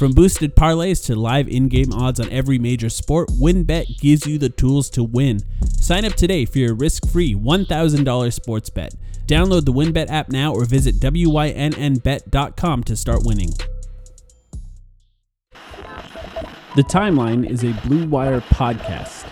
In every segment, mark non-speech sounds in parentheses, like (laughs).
From boosted parlays to live in game odds on every major sport, WynnBET gives you the tools to win. Sign up today for your risk free $1,000 sports bet. Download the WynnBET app now or visit WYNNBet.com to start winning. The Timeline is a Blue Wire podcast.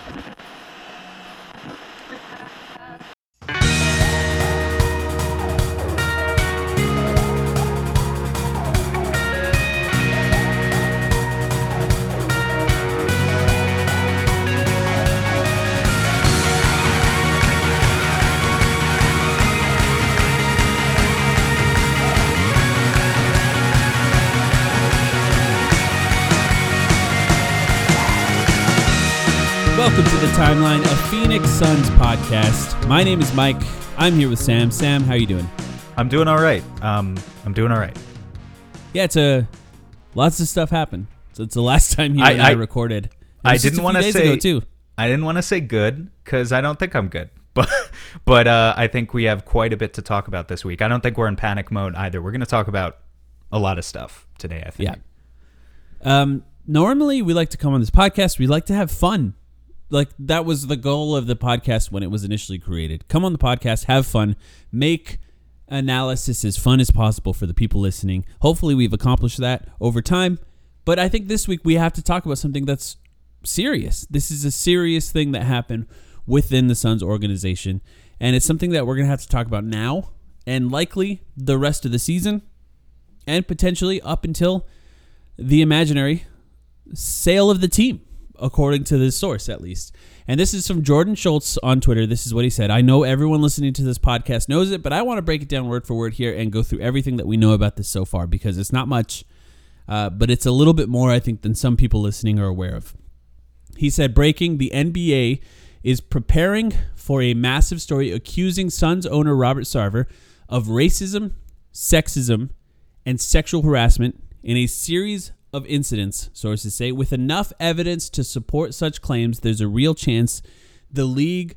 Welcome to the timeline of Phoenix Suns podcast. My name is Mike. I'm here with Sam. Sam, how you doing? I'm doing all right. Um, I'm doing all right. Yeah, it's a lots of stuff happened. So it's the last (laughs) time you I- and I, I- recorded. I didn't wanna say- too. I didn't want to say good because I don't think I'm good, (laughs) but but uh, I think we have quite a bit to talk about this week. I don't think we're in panic mode either. We're going to talk about a lot of stuff today. I think. Yeah. Um, normally we like to come on this podcast. We like to have fun. Like that was the goal of the podcast when it was initially created. Come on the podcast, have fun, make analysis as fun as possible for the people listening. Hopefully we've accomplished that over time. But I think this week we have to talk about something that's serious. This is a serious thing that happened within the Suns organization. And it's something that we're going to have to talk about now and likely the rest of the season and potentially up until the imaginary sale of the team, according to this source at least. And this is from Jordan Schultz on Twitter. This is what he said. I know everyone listening to this podcast knows it, but I want to break it down word for word here and go through everything that we know about this so far because it's not much, uh, but it's a little bit more, I think, than some people listening are aware of. He said, breaking, the NBA is preparing for a massive story accusing Suns owner Robert Sarver of racism, sexism, and sexual harassment in a series of incidents, sources say, with enough evidence to support such claims, there's a real chance the league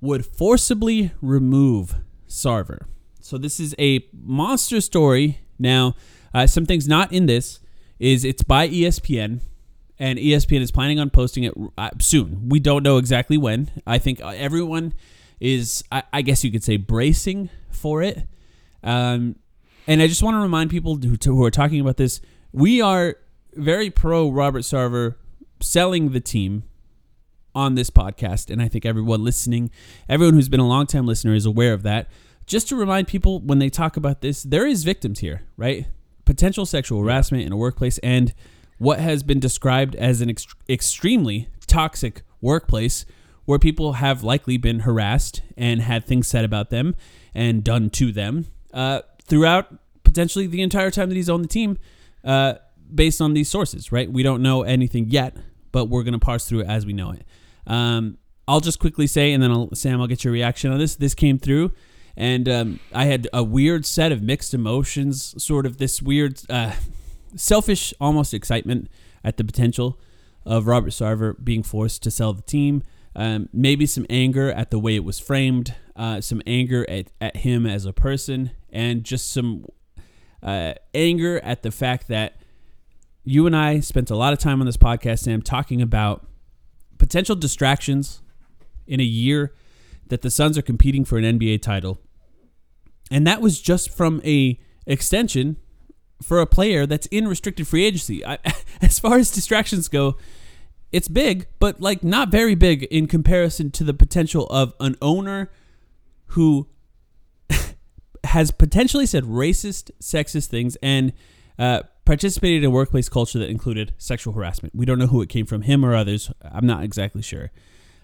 would forcibly remove Sarver. So this is a monster story. Now, uh, some things not in this is it's by ESPN, and ESPN is planning on posting it uh, soon. We don't know exactly when. I think uh, everyone is, I, I guess you could say, bracing for it. Um, and I just want to remind people who, who are talking about this, we are very pro Robert Sarver selling the team on this podcast. And I think everyone listening, everyone who's been a long time listener is aware of that. Just to remind people when they talk about this, there is victims here, right? Potential sexual harassment in a workplace and what has been described as an ex- extremely toxic workplace where people have likely been harassed and had things said about them and done to them uh, throughout potentially the entire time that he's on the team uh, based on these sources, right? We don't know anything yet, but we're going to parse through it as we know it. Um, I'll just quickly say, and then I'll, Sam, I'll get your reaction on this. This came through, and um, I had a weird set of mixed emotions, sort of this weird, uh, selfish, almost excitement at the potential of Robert Sarver being forced to sell the team. Um, maybe some anger at the way it was framed, uh, some anger at, at him as a person, and just some uh, anger at the fact that you and I spent a lot of time on this podcast, Sam, talking about potential distractions in a year that the Suns are competing for an NBA title. And that was just from a extension for a player that's in restricted free agency. I, (laughs) as far as distractions go, it's big, but like not very big in comparison to the potential of an owner who (laughs) has potentially said racist, sexist things and uh, participated in a workplace culture that included sexual harassment. We don't know who it came from, him or others. I'm not exactly sure.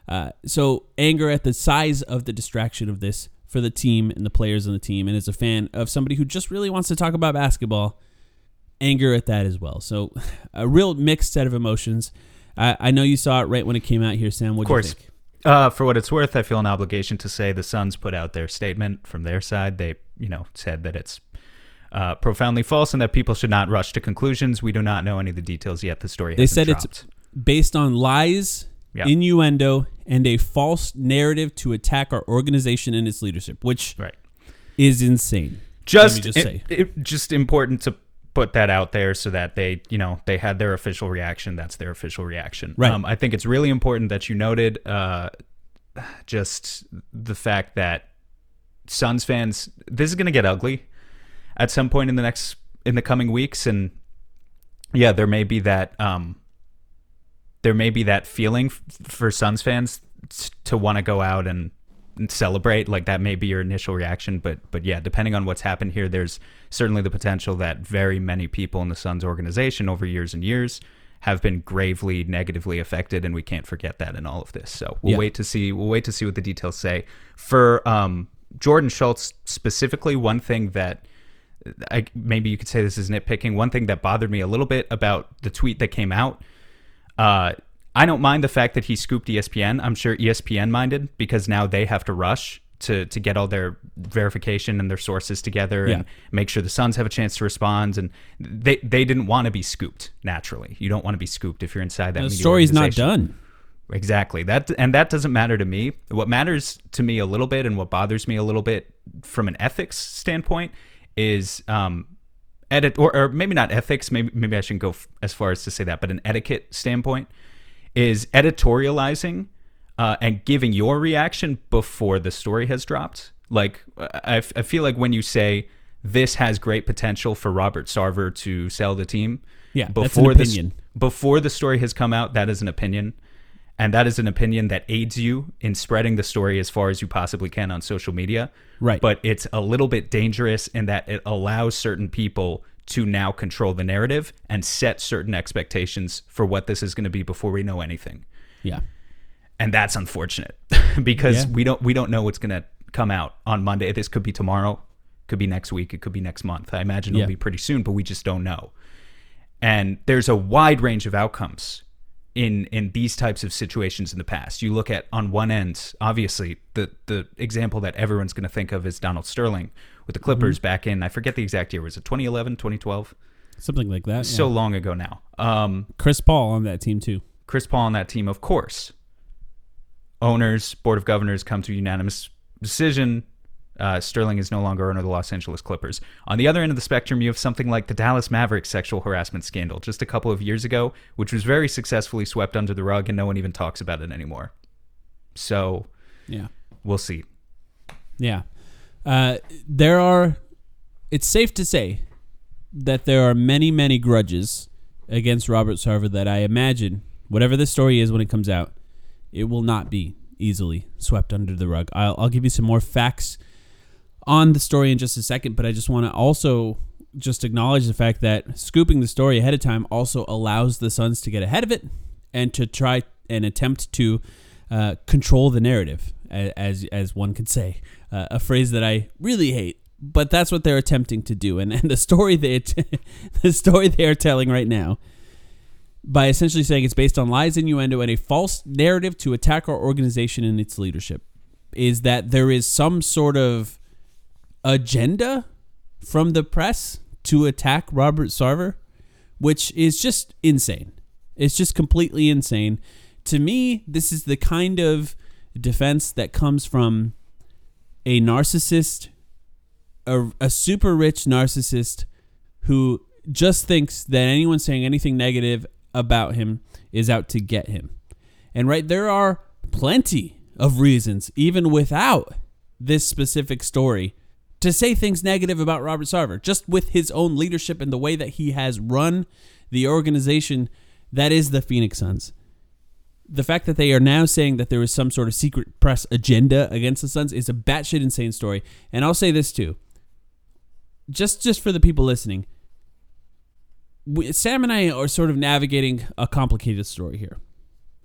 Uh, so anger at the size of the distraction of this for the team and the players on the team, and as a fan of somebody who just really wants to talk about basketball, anger at that as well. So a real mixed set of emotions. I, I know you saw it right when it came out here, Sam. What Of do you course. think? Uh, for what it's worth, I feel an obligation to say the Suns put out their statement from their side. They, you know, said that it's uh, profoundly false and that people should not rush to conclusions. We do not know any of the details yet. The story They said dropped. it's based on lies, Yeah. innuendo, and a false narrative to attack our organization and its leadership, which right. is insane. Just, just it- say. it- just important to put that out there so that they, you know, they had their official reaction. That's their official reaction. Right. Um, I think it's really important that you noted uh, just the fact that Suns fans, this is going to get ugly at some point in the next in the coming weeks, and yeah, there may be that um, there may be that feeling f- for Suns fans to want to go out and, and celebrate. Like that may be your initial reaction, but but yeah, depending on what's happened here, there's certainly the potential that very many people in the Suns organization over years and years have been gravely negatively affected, and we can't forget that in all of this. So we'll Yeah. wait to see. We'll wait to see what the details say for um, Jordan Schultz specifically. One thing that I, maybe you could say this is nitpicking. One thing that bothered me a little bit about the tweet that came out, uh, I don't mind the fact that he scooped ESPN. I'm sure ESPN minded because now they have to rush to to get all their verification and their sources together and make sure the Suns have a chance to respond. And they they didn't want to be scooped. Naturally, you don't want to be scooped if you're inside that. The media story's not done. Exactly. That and that doesn't matter to me. What matters to me a little bit and what bothers me a little bit from an ethics standpoint is um edit or, or maybe not ethics, maybe maybe I shouldn't go f- as far as to say that, but an etiquette standpoint is editorializing uh, and giving your reaction before the story has dropped. Like I, I feel like when you say this has great potential for Robert Sarver to sell the team, Yeah, before opinion. before the story has come out, that is an opinion. And that is an opinion that aids you in spreading the story as far as you possibly can on social media. Right. But it's a little bit dangerous in that it allows certain people to now control the narrative and set certain expectations for what this is going to be before we know anything. Yeah. And that's unfortunate (laughs) because Yeah. we don't we don't know what's going to come out on Monday. This could be tomorrow, could be next week, it could be next month. I imagine it'll be pretty soon, but we just don't know. And there's a wide range of outcomes in in these types of situations in the past. You look at on one end, obviously the the example that everyone's going to think of is Donald Sterling with the Clippers back in I forget the exact year was it 2011, 2012? Something like that. So yeah. long ago now. Um Chris Paul on that team too. Chris Paul on that team, of course. Owners, board of governors come to a unanimous decision. Uh, Sterling is no longer owner of the Los Angeles Clippers. On the other end of the spectrum, you have something like the Dallas Mavericks sexual harassment scandal just a couple of years ago, which was very successfully swept under the rug and no one even talks about it anymore. So Yeah. we'll see. Yeah. Uh, there are, it's safe to say that there are many, many grudges against Robert Sarver that I imagine, whatever the story is when it comes out, it will not be easily swept under the rug. I'll, I'll give you some more facts on the story in just a second, but I just want to also just acknowledge the fact that scooping the story ahead of time also allows the Suns to get ahead of it and to try and attempt to uh, control the narrative, as as one could say, uh, a phrase that I really hate, but that's what they're attempting to do. And, (laughs) and the story they (laughs) the story they are telling right now by essentially saying it's based on lies, innuendo, and a false narrative to attack our organization and its leadership is that there is some sort of agenda from the press to attack Robert Sarver, which is just insane. It's just completely insane to me, this is the kind of defense that comes from a narcissist, a, a super rich narcissist who just thinks that anyone saying anything negative about him is out to get him. And right, there are plenty of reasons, even without this specific story, to say things negative about Robert Sarver, just with his own leadership and the way that he has run the organization that is the Phoenix Suns. The fact that they are now saying that there is some sort of secret press agenda against the Suns is a batshit insane story. And I'll say this too, just just for the people listening, Sam and I are sort of navigating a complicated story here,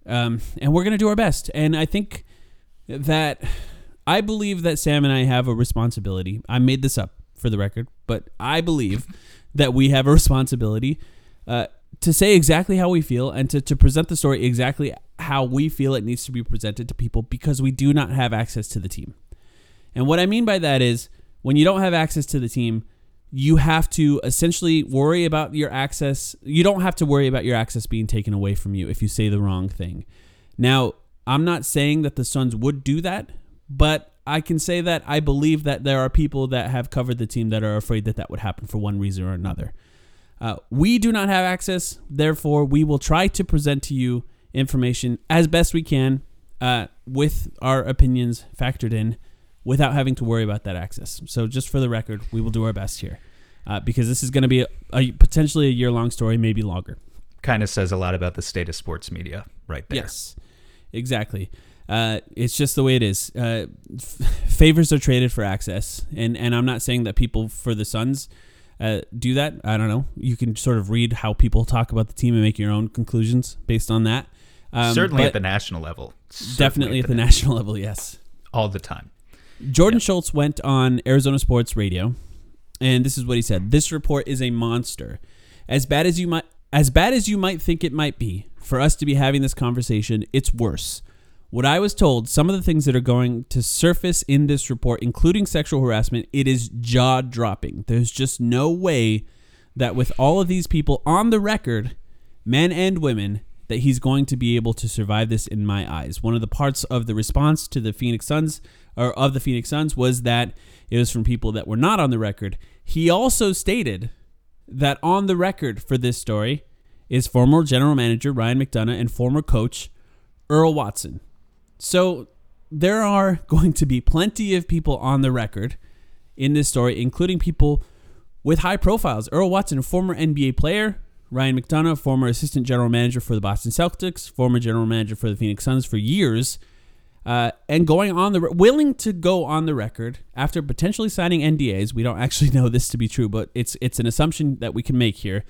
um, and we're gonna do our best. And I think that I believe that Sam and I have a responsibility. I made this up for the record, but I believe (laughs) that we have a responsibility uh, to say exactly how we feel and to, to present the story exactly how we feel it needs to be presented to people because we do not have access to the team. And what I mean by that is when you don't have access to the team, you have to essentially worry about your access. You don't have to worry about your access being taken away from you if you say the wrong thing. Now, I'm not saying that the Suns would do that, but I can say that I believe that there are people that have covered the team that are afraid that that would happen for one reason or another. Uh, we do not have access, therefore, we will try to present to you information as best we can uh, with our opinions factored in without having to worry about that access. So, just for the record, we will do our best here uh, because this is going to be a, a potentially a year long story, maybe longer. Kind of says a lot about the state of sports media right there. Yes, exactly. Uh, it's just the way it is. Uh, f- favors are traded for access, and and I'm not saying that people for the Suns uh, do that. I don't know. You can sort of read how people talk about the team and make your own conclusions based on that. Um, Certainly at the national level. Certainly definitely at the national (laughs) level. Yes. all the time. Jordan Schultz went on Arizona Sports Radio, and this is what he said: "This report is a monster. As bad as you might, as bad as you might think it might be for us to be having this conversation, it's worse." What I was told, some of the things that are going to surface in this report, including sexual harassment, it is jaw dropping. There's just no way that with all of these people on the record, men and women, that he's going to be able to survive this in my eyes. One of the parts of the response to the Phoenix Suns or of the Phoenix Suns was that it was from people that were not on the record. He also stated that on the record for this story is former general manager Ryan McDonough and former coach Earl Watson. So there are (laughs) going to be plenty of people on the record in this story, including people with high profiles. Earl Watson, former NBA player, Ryan McDonough, former assistant general manager for the Boston Celtics, former general manager for the Phoenix Suns for years, uh, and going on the willing to go on the record after potentially signing NDAs. We don't (laughs) actually know this to be true, but it's it's an assumption that we can make here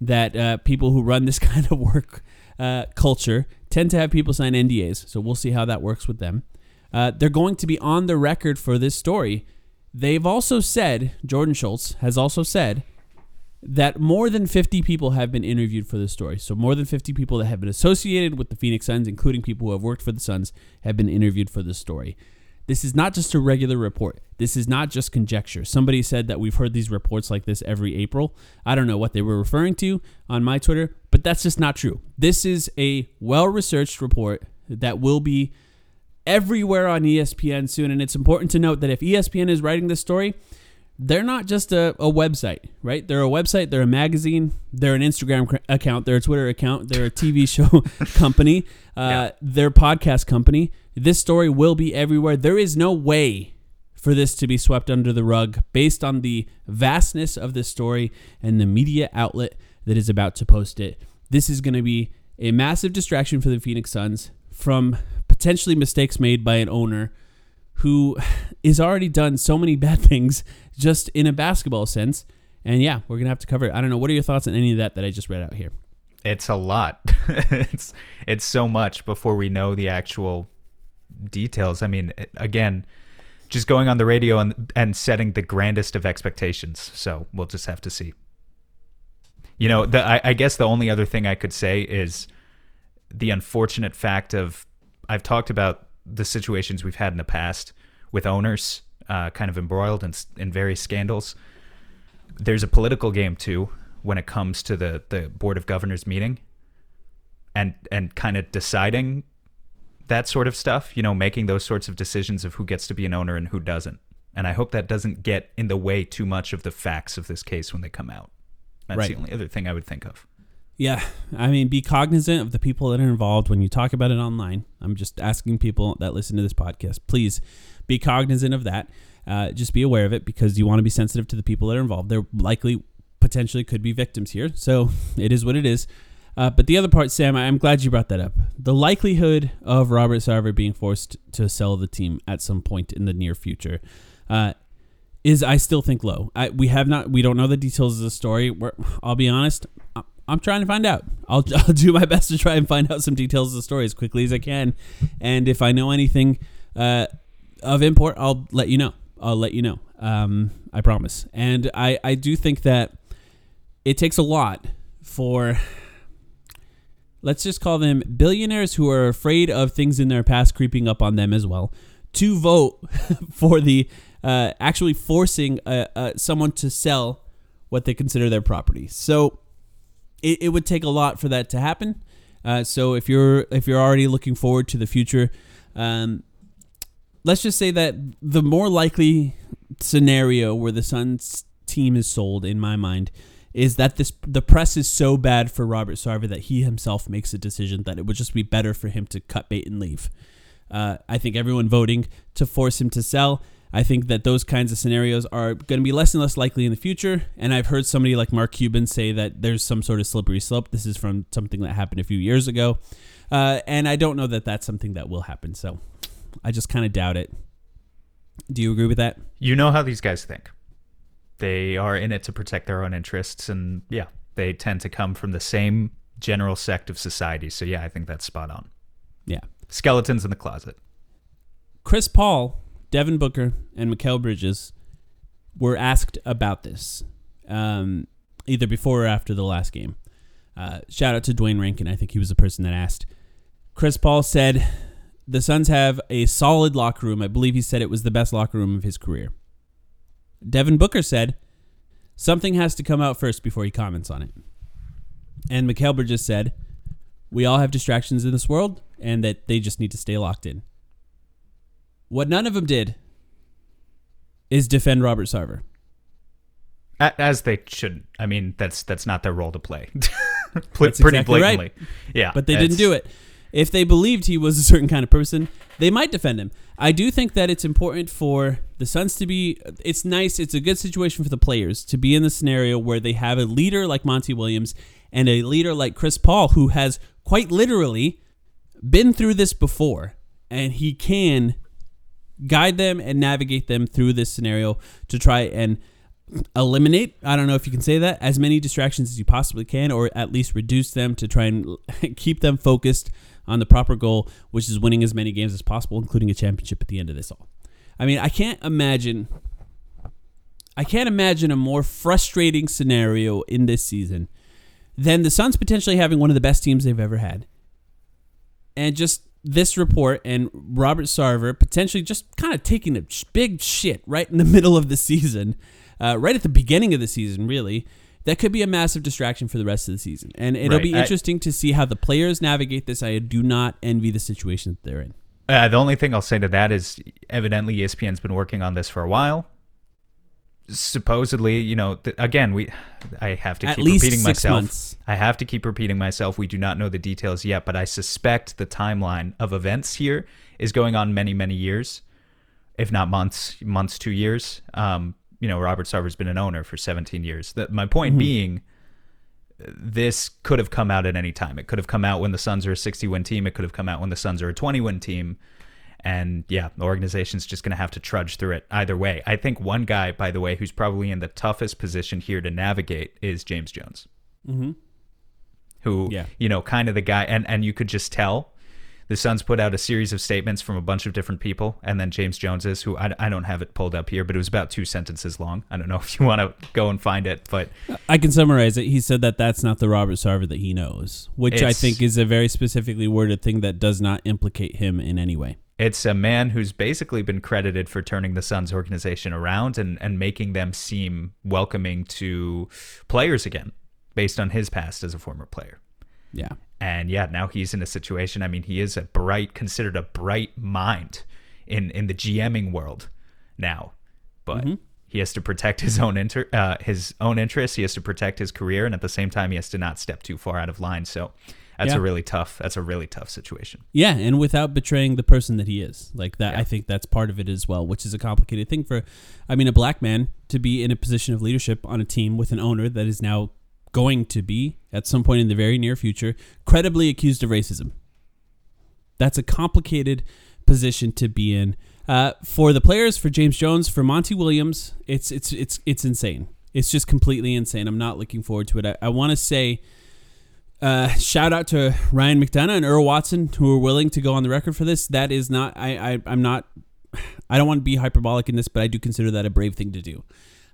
that uh, people who run this (laughs) kind of work uh, culture tend to have people sign NDAs. So we'll see how that works with them. Uh, they're going to be on the record for this story. They've also said, Jordan Schultz has also said, that more than 50 people have been interviewed for this story. So more than 50 people that have been associated with the Phoenix Suns, including people who have worked for the Suns, have been interviewed for this story. This is not just a regular report. This is not just conjecture. Somebody said that we've heard these reports like this every April. I don't know what they were referring to on my Twitter, but that's just not true. This is a well researched report that will be everywhere on ESPN soon. And it's important to note that if ESPN is writing this story, they're not just a, a website, right? They're a website, they're a magazine, they're an Instagram account, they're a Twitter account, they're a TV (laughs) show company, uh, Yeah. they're a podcast company. This story will be everywhere. There is no way for this to be swept under the rug based on the vastness of this story and the media outlet that is about to post it. This is going to be a massive distraction for the Phoenix Suns from potentially mistakes made by an owner who (laughs) is already done so many bad things just in a basketball sense. And yeah, we're going to have to cover it. I don't know. What are your thoughts on any of that that I just read out here? It's a lot. (laughs) it's it's so much before we know the actual details. I mean, again, just going on the radio and and setting the grandest of expectations. So we'll just have to see. You know, the, I, I guess the only other thing I could say is the unfortunate fact of I've talked about the situations we've had in the past with owners uh, kind of embroiled in, in various scandals. There's a political game too when it comes to the, the board of governors meeting. and and kind of deciding that sort of stuff, you know, making those sorts of decisions of who gets to be an owner and who doesn't. And I hope that doesn't get in the way too much of the facts of this case when they come out. That's Right. the only other thing I would think of. Yeah, I mean, be cognizant of the people that are involved when you talk about it online. I'm just asking people that listen to this podcast, please be cognizant of that. Uh, just be aware of it because you want to be sensitive to the people that are involved. They're likely, potentially, could be victims here. So (laughs) it is what it is. Uh, but the other part, Sam, I'm glad you brought that up. The likelihood of Robert Sarver being forced to sell the team at some point in the near future uh, is I still think low. I, we have not, we don't know the details of the story. We're, I'll be honest, I'm trying to find out. I'll, (laughs) I'll do my best to try and find out some details of the story as quickly as I can. And if I know anything uh, of import, I'll let you know. I'll let you know. Um, I promise. And I, I do think that it takes a lot for let's just call them billionaires who are afraid of things in their past creeping up on them as well to vote (laughs) for the uh, actually forcing uh, uh, someone to sell what they consider their property. So it, it would take a lot for that to happen. Uh, so if you're if you're already looking forward to the future, um, let's just say that the more likely scenario where the Suns team is sold, in my mind, is that this the press is so bad for Robert Sarver that he himself makes a decision that it would just be better for him to cut bait and leave. Uh, I think everyone voting to force him to sell. I think that those kinds of scenarios are going to be less and less likely in the future. And I've heard somebody like Mark Cuban say that there's some sort of slippery slope. This is from something that happened a few years ago. Uh, and I don't know that that's something that will happen. So I just kind of doubt it. Do you agree with that? You know how these guys think. They are in it to protect their own interests, and yeah, they tend to come from the same general sect of society. So yeah, I think that's spot on. Yeah. Skeletons in the closet. Chris Paul, Devin Booker, and Mikal Bridges were asked about this um, either before or after the last game. Uh, shout out to Duane Rankin. I think he was the person that asked. Chris Paul said the Suns have a solid locker room. I believe he said it was the best locker room of his career. Devin Booker said something has to come out first before he comments on it. And Mikal Bridges said, we all have distractions in this world and that they just need to stay locked in. What none of them did is defend Robert Sarver. As they should. I mean, that's that's not their role to play. (laughs) Pretty exactly right. Yeah. But they didn't do it. If they believed he was a certain kind of person, they might defend him. I do think that it's important for the Suns to be. It's nice. It's a good situation for the players to be in the scenario where they have a leader like Monty Williams and a leader like Chris Paul, who has quite literally been through this before, and he can guide them and navigate them through this scenario to try and eliminate i don't know if you can say that as many distractions as you possibly can or at least reduce them to try and (laughs) keep them focused on the proper goal which is winning as many games as possible including a championship at the end of this all i mean i can't imagine i can't imagine a more frustrating scenario in this season than the suns potentially having one of the best teams they've ever had and just this report and Robert Sarver potentially just kind of taking a big shit right in the (laughs) middle of the season, uh, right at the beginning of the season, really. That could be a massive distraction for the rest of the season, and it'll Right. be I- interesting to see how the players navigate this. I do not envy the situation that they're in. Uh, the only thing I'll say to that is evidently ESPN's been working on this for a while. Supposedly, you know, th- again, we I have to At keep least repeating six myself. months. I have to keep repeating myself. We do not know the details yet, but I suspect the timeline of events here is going on many, many years, if not months, months, two years. Um, you know, Robert Sarver's been an owner for 17 years. That my point being, this could have come out at any time. It could have come out when the Suns are a 60 win team. It could have come out when the Suns are a 20 win team. And yeah, the organization's just going to have to trudge through it either way. I think one guy, by the way, who's probably in the toughest position here to navigate is James Jones, Mm-hmm. who, Yeah. you know, kind of the guy. And, and you could just tell the Suns put out a series of statements from a bunch of different people. And then James Jones's, who I, I don't have it pulled up here, but it was about two sentences long. I don't know (laughs) if you want to go and find it, but I can summarize it. He said that that's not the Robert Sarver that he knows, which I think is a very specifically worded thing that does not implicate him in any way. It's a man who's basically been credited for turning the Suns organization around and, and making them seem welcoming to players again, based on his past as a former player. Yeah. And yeah, now he's in a situation. I mean, he is a bright, considered a bright mind in in the GMing world now, but he has to protect his own inter uh, his own interests. He has to protect his career, and at the same time, he has to not step too far out of line. So that's Yeah. a really tough. That's a really tough situation. Yeah, and without betraying the person that he is. Like that I think that's part of it as well, which is a complicated thing for I mean a black man to be in a position of leadership on a team with an owner that is now going to be at some point in the very near future credibly accused of racism. That's a complicated position to be in. Uh, for the players, for James Jones, for Monty Williams, it's it's it's it's insane. It's just completely insane. I'm not looking forward to it. I, I want to say uh, shout out to Ryan McDonough and Earl Watson who are willing to go on the record for this. That is not. I, I I'm not. I don't want to be hyperbolic in this, but I do consider that a brave thing to do.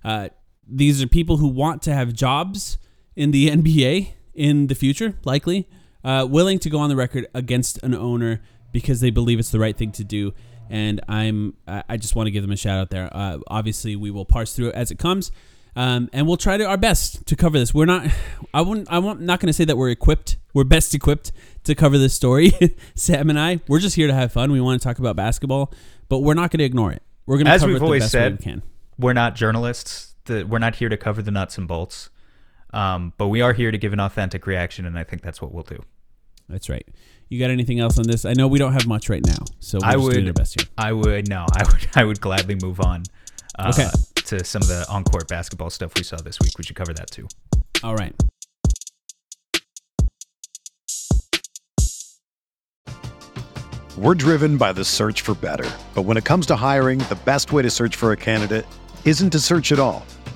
Uh, these are people who want to have jobs in the (laughs) NBA in the future, likely, uh, willing to go on the record against an owner because they believe it's the right thing to do. And I'm, I just want to give them a shout out there. Uh, obviously, we will parse through it as it comes, um, and we'll try to our best to cover this. We're not, (sighs) I wouldn't, I won't, not going to say that we're equipped. We're best equipped to cover this story. (laughs) Sam and I, we're just here to have fun. We want to talk about basketball, but we're not going to ignore it. We're going to As cover we've it the always best said, we can. we're not journalists. The, we're not here to cover the nuts and bolts. Um, but we are here to give an authentic reaction, and I think that's what we'll do. That's right. You got anything else on this? I know we don't have much right now, so we're I just doing would- our best here. I would no, I would (laughs) I would gladly move on uh, Okay. to some of the on court basketball stuff we saw this week. We should cover that too. All right. We're driven by the search for better. But when it comes to hiring, the best way to search for a candidate isn't to search at all.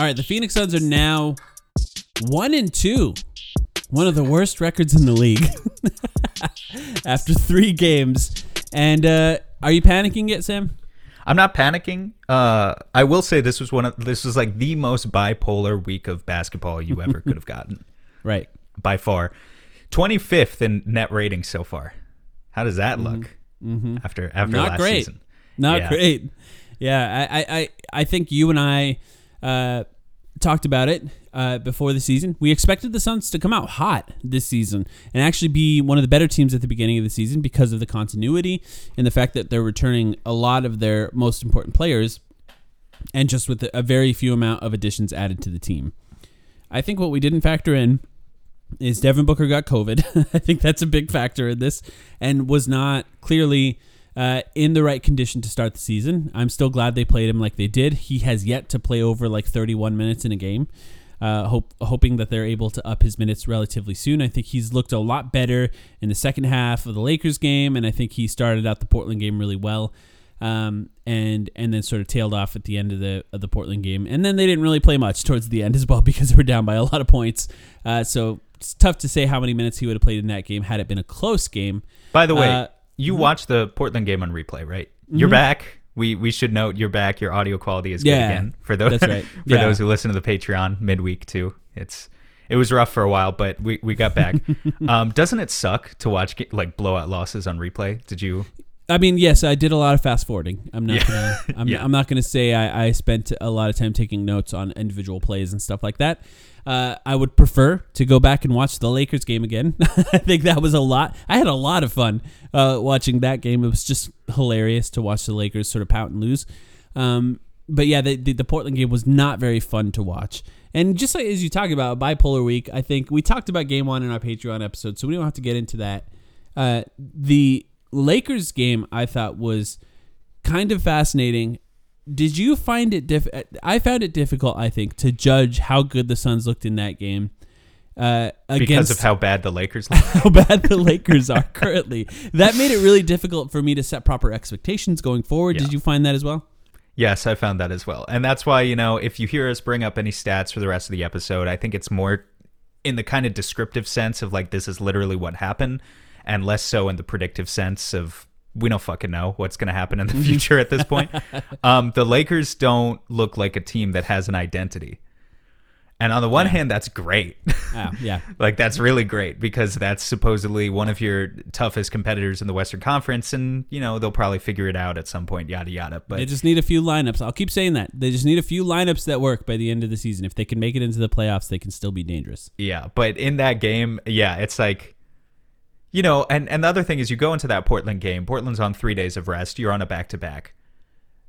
All right, the Phoenix Suns are now one and two, one of the worst records in the league (laughs) after three games. And uh, are you panicking yet, Sam? I'm not panicking. Uh, I will say this was one of this was like the most bipolar week of basketball you ever (laughs) could have gotten Right. by far. 25th in net rating so far. How does that look after after Not last great. season? Not Yeah. great. Yeah, I, I, I, I think you and I uh, talked about it uh, before the season. We expected the Suns to come out hot this season and actually be one of the better teams at the beginning of the season because of the continuity and the fact that they're returning a lot of their most important players and just with a very few amount of additions added to the team. I think what we didn't factor in is Devin Booker got COVID. (laughs) I think that's a big factor in this and was not clearly uh, in the right condition to start the season. I'm still glad they played him like they did. He has yet to play over like 31 minutes in a game. Uh, hope, hoping that they're able to up his minutes relatively soon. I think he's looked a lot better in the second half of the Lakers game, and I think he started out the Portland game really well. Um, and and then sort of tailed off at the end of the of the Portland game, and then they didn't really play much towards the end as well (laughs) because they were down by a lot of points. Uh, so it's tough to say how many minutes he would have played in that game had it been a close game. By the way, You watched the Portland game on replay, right? You're back. We we should note you're back. Your audio quality is Yeah, good again for those that's right. (laughs) for Yeah. those who listen to the Patreon midweek too. It's it was rough for a while, but we, we got back. (laughs) um, doesn't it suck to watch like blowout losses on replay? Did you? I mean, yes, I did a lot of fast forwarding. I'm not Yeah. gonna I'm, (laughs) Yeah. I'm not gonna say I, I spent a lot of time taking notes on individual plays and stuff like that. Uh, I would prefer to go back and watch the Lakers game again. (laughs) I think that was a lot. I had a lot of fun uh, watching that game. It was just hilarious to watch the Lakers sort of pout and lose. Um, but yeah, the, the the Portland game was not very fun to watch. And just like as you talk about bipolar week, I think we talked about game one in our Patreon episode, so we don't have to get into that. Uh, the Lakers game I thought was kind of fascinating. Did you find it diff? I found it difficult. I think to judge how good the Suns looked in that game. Uh, Because of how bad the Lakers (laughs) look. how bad the Lakers are currently. That made it really difficult for me to set proper expectations going forward. Did you find that as well? Yes, I found that as well. And that's why, you know, if you hear us bring up any stats for the rest of the episode, I think it's more in the kind of descriptive sense of like this is literally what happened and less so in the predictive sense of we don't fucking know what's going to happen in the future at this point. (laughs) Um, the Lakers don't look like a team that has an identity. And on the one hand, that's great. Ah, yeah. (laughs) like that's really great because that's supposedly one of your toughest competitors in the Western Conference, and you know they'll probably figure it out at some point. Yada yada. But They just need a few lineups. I'll keep saying that. They just need a few lineups that work by the end of the season. If they can make it into the playoffs, they can still be dangerous. Yeah, but in that game, yeah, it's like you know, and and the other thing is you go into that Portland game. Portland's on 3 days of rest. You're on a back-to-back.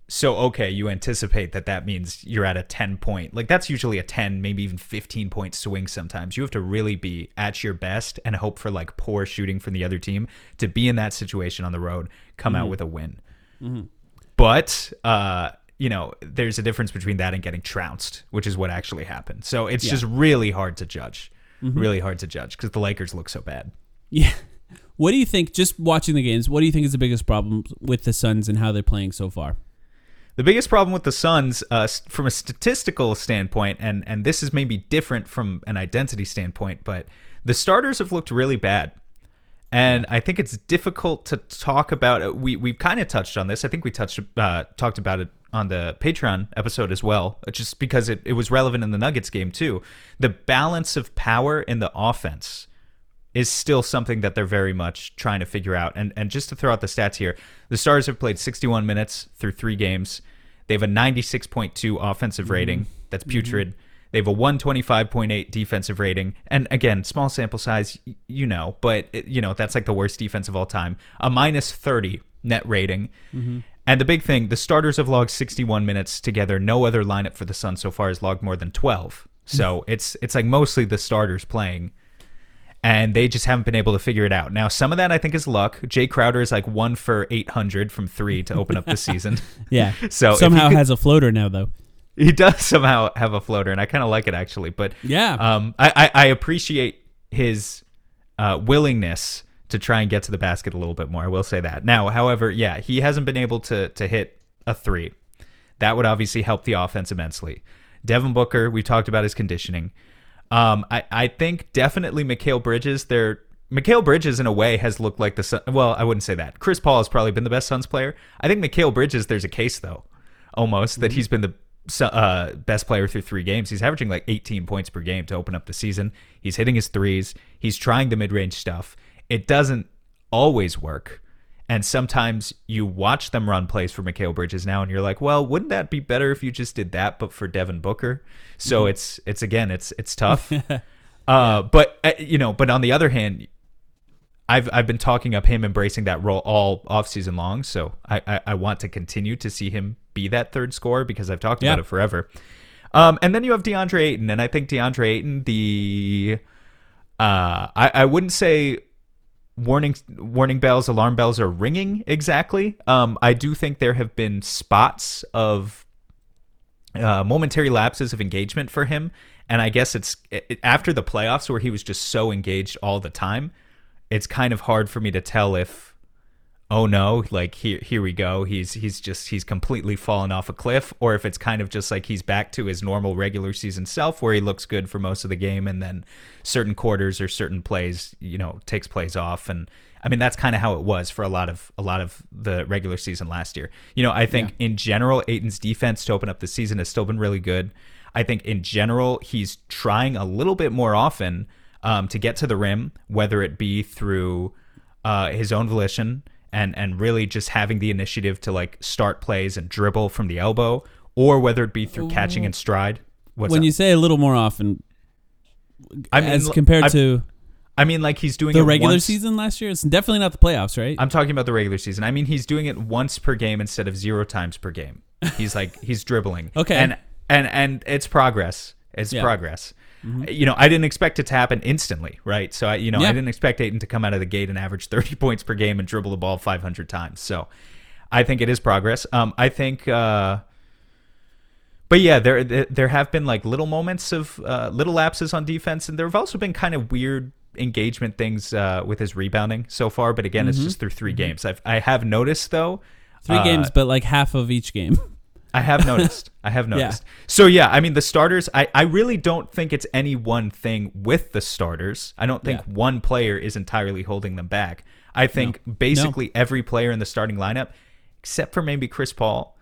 So okay, you anticipate that that means you're at a 10 point. Like that's usually a 10, maybe even 15 point swing sometimes. You have to really be at your best and hope for like poor shooting from the other team to be in that situation on the road, come out mm-hmm. with a win. Mm-hmm. But uh you know, there's a difference between that and getting trounced, which is what actually happened. So it's just really hard to judge. Mm-hmm. Really hard to judge because the Lakers look so bad. Yeah. What do you think, just watching the games, what do you think is the biggest problem with the Suns and how they're playing so far? The biggest problem with the Suns, uh, from a statistical standpoint, and and this is maybe different from an identity standpoint, but the starters have looked really bad, and I think it's difficult to talk about. uh, We we've kind of touched on this. I think we touched uh, talked about it on the Patreon episode as well, uh, just because it, it was relevant in the Nuggets game too. The balance of power in the offense is still something that they're very much trying to figure out. And and just to throw out the stats here, the Stars have played 61 minutes through three games. They have a 96.2 offensive mm-hmm. rating. That's mm-hmm. putrid. They have a 125.8 defensive rating. And again, small sample size, you know, but it- you know that's like the worst defense of all time. A minus 30 net rating. Mm-hmm. And the big thing, the starters have logged 61 minutes together. No other lineup for the Suns so far has logged more than 12. So (laughs) it's it's like mostly the starters playing and they just haven't been able to figure it out. Now, some of that I think is luck. Jae Crowder is like one for 800 from three to open up the (laughs) season. (laughs) Yeah. (laughs) So somehow could- has a floater now, though. he does somehow have a floater, and I kind of like it actually. But Yeah. um, I, I, I appreciate his uh, willingness to try and get to the basket a little bit more. I will say that. Now, however, yeah, he hasn't been able to to hit a three. That would obviously help the offense immensely. Devin Booker, we talked about his conditioning. Um, I, I think definitely Mikal Bridges. There, Mikal Bridges in a way has looked like the Sun. Well, I wouldn't say that. Chris Paul has probably been the best Suns player. I think Mikal Bridges. There's a case though, almost that he's been the uh, best player through three games. He's averaging like 18 points per game to open up the season. He's hitting his threes. He's trying the mid range stuff. It doesn't always work. And sometimes you watch them run plays for Mikal Bridges now, and you're like, well, wouldn't that be better if you just did that, but for Devin Booker? So it's it's again, it's it's tough. (laughs) uh, but uh, you know, but on the other hand, I've I've been talking up him embracing that role all off season long. So I, I I want to continue to see him be that third scorer because I've talked Yeah. about it forever. Um, and then you have DeAndre Ayton, and I think DeAndre Ayton, the uh, I I wouldn't say warning warning bells alarm bells are ringing exactly. Um i do think there have been spots of uh, momentary lapses of engagement for him. And i guess it's it, after the playoffs where he was just so engaged all the time it's kind of hard for me to tell if oh no, like here here we go. He's he's just he's completely fallen off a cliff, or if it's kind of just like he's back to his normal regular season self where he looks good for most of the game and then certain quarters or certain plays, you know, takes plays off and I mean that's kind of how it was for a lot of a lot of the regular season last year. You know, I think yeah. in general Ayton's defense to open up the season has still been really good. I think in general he's trying a little bit more often um, to get to the rim, whether it be through uh, his own volition and and really just having the initiative to like start plays and dribble from the elbow, or whether it be through catching in stride. What's when up? you say a little more often, I mean, as compared I, to. I mean, like he's doing the regular once. season last year. It's definitely not the playoffs, right? I'm talking about the regular season. I mean, he's doing it once per game instead of zero times per game. He's like he's dribbling. (laughs) Okay, and and and it's progress. It's yeah. progress. Mm-hmm. You know, I didn't expect it to happen instantly, right? So I, you know, yeah. I didn't expect Ayton to come out of the gate and average (laughs) 30 points per game and dribble the ball 500 times. So I think it is progress. Um, I think, uh, but yeah, there there have been like little moments of uh, little lapses on defense, and there have also been kind of weird engagement things uh, with his rebounding so far. But again, mm-hmm. it's just through 3 mm-hmm. games. I've, I have noticed though. Three uh, games, but like half of each game. (laughs) I have noticed. (laughs) I have noticed. Yeah. So yeah, I mean the starters. I I really don't think it's any one thing with the starters. I don't think yeah. one player is entirely holding them back. I think no. basically no. every player in the starting lineup, except for maybe Chris Paul.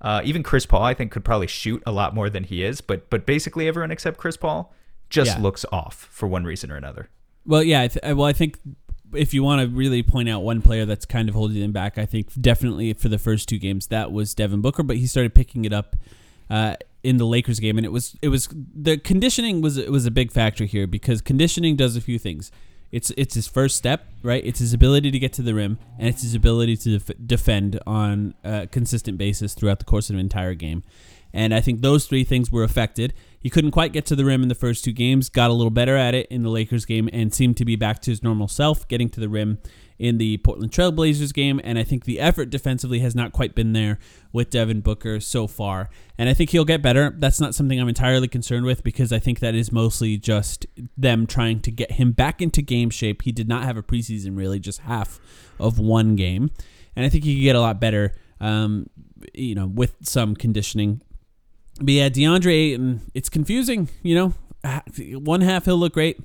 Uh, even Chris Paul, I think, could probably shoot a lot more than he is. But but basically everyone except Chris Paul just yeah. looks off for one reason or another. Well, yeah. I th- well, I think if you want to really point out one player that's kind of holding them back, I think definitely for the first two games that was Devin Booker, but he started picking it up uh, in the Lakers game, and it was it was the conditioning was was a big factor here because conditioning does a few things. It's it's his first step, right? It's his ability to get to the rim, and it's his ability to def- defend on a consistent basis throughout the course of an entire game. And I think those three things were affected. He couldn't quite get to the rim in the first two games, got a little better at it in the Lakers game, and seemed to be back to his normal self, getting to the rim in the Portland Trailblazers game. And I think the effort defensively has not quite been there with Devin Booker so far. And I think he'll get better. That's not something I'm entirely concerned with because I think that is mostly just them trying to get him back into game shape. He did not have a preseason, really, just half of one game. And I think he could get a lot better, um, you know, with some conditioning but yeah, DeAndre Ayton, it's confusing. You know, one half he'll look great,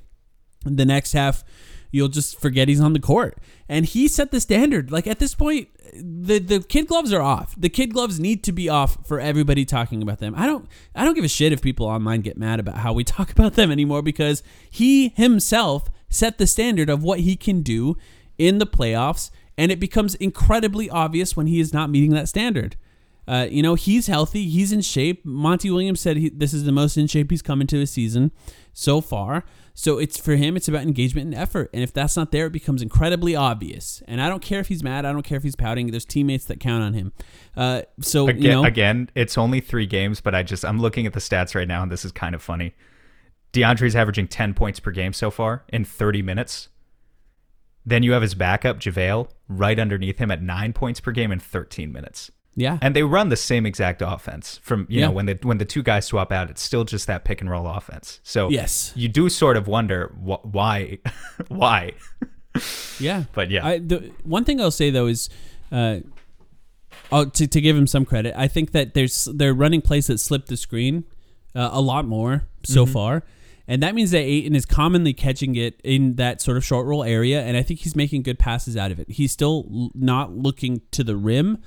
the next half you'll just forget he's on the court. And he set the standard. Like at this point, the the kid gloves are off. The kid gloves need to be off for everybody talking about them. I don't I don't give a shit if people online get mad about how we (laughs) talk about them anymore because he himself set the standard of what he can do in the playoffs and it becomes incredibly obvious when he is not meeting that standard. Uh, you know, he's healthy. He's in shape. Monty Williams said he, this is the most in shape he's come into a season so far. So it's for him, it's about engagement and effort. And if that's not there, it becomes incredibly obvious. And I don't care if he's mad. I don't care if he's pouting. There's teammates that count on him. Uh, so again, you know, again, it's only three games, but I just I'm looking at the stats right now, and this is kind of funny. DeAndre's averaging 10 points per game so far in 30 minutes. Then you have his backup, JaVale, right underneath him at nine points per game in 13 minutes. Yeah. And they run the same exact offense from, you yeah. know, when the when the two guys swap out, it's still just that pick and roll offense. So yes. you do sort of wonder wh- why (laughs) why. yeah. But yeah. I, the one thing I'll say though is uh oh, to, to give him some credit, I think that there's they're running plays that slip the screen uh, a lot more so mm-hmm. far. And that means that Ayton is commonly catching it in that sort of short roll area. And I think he's making good passes out of it. He's still not looking to the rim,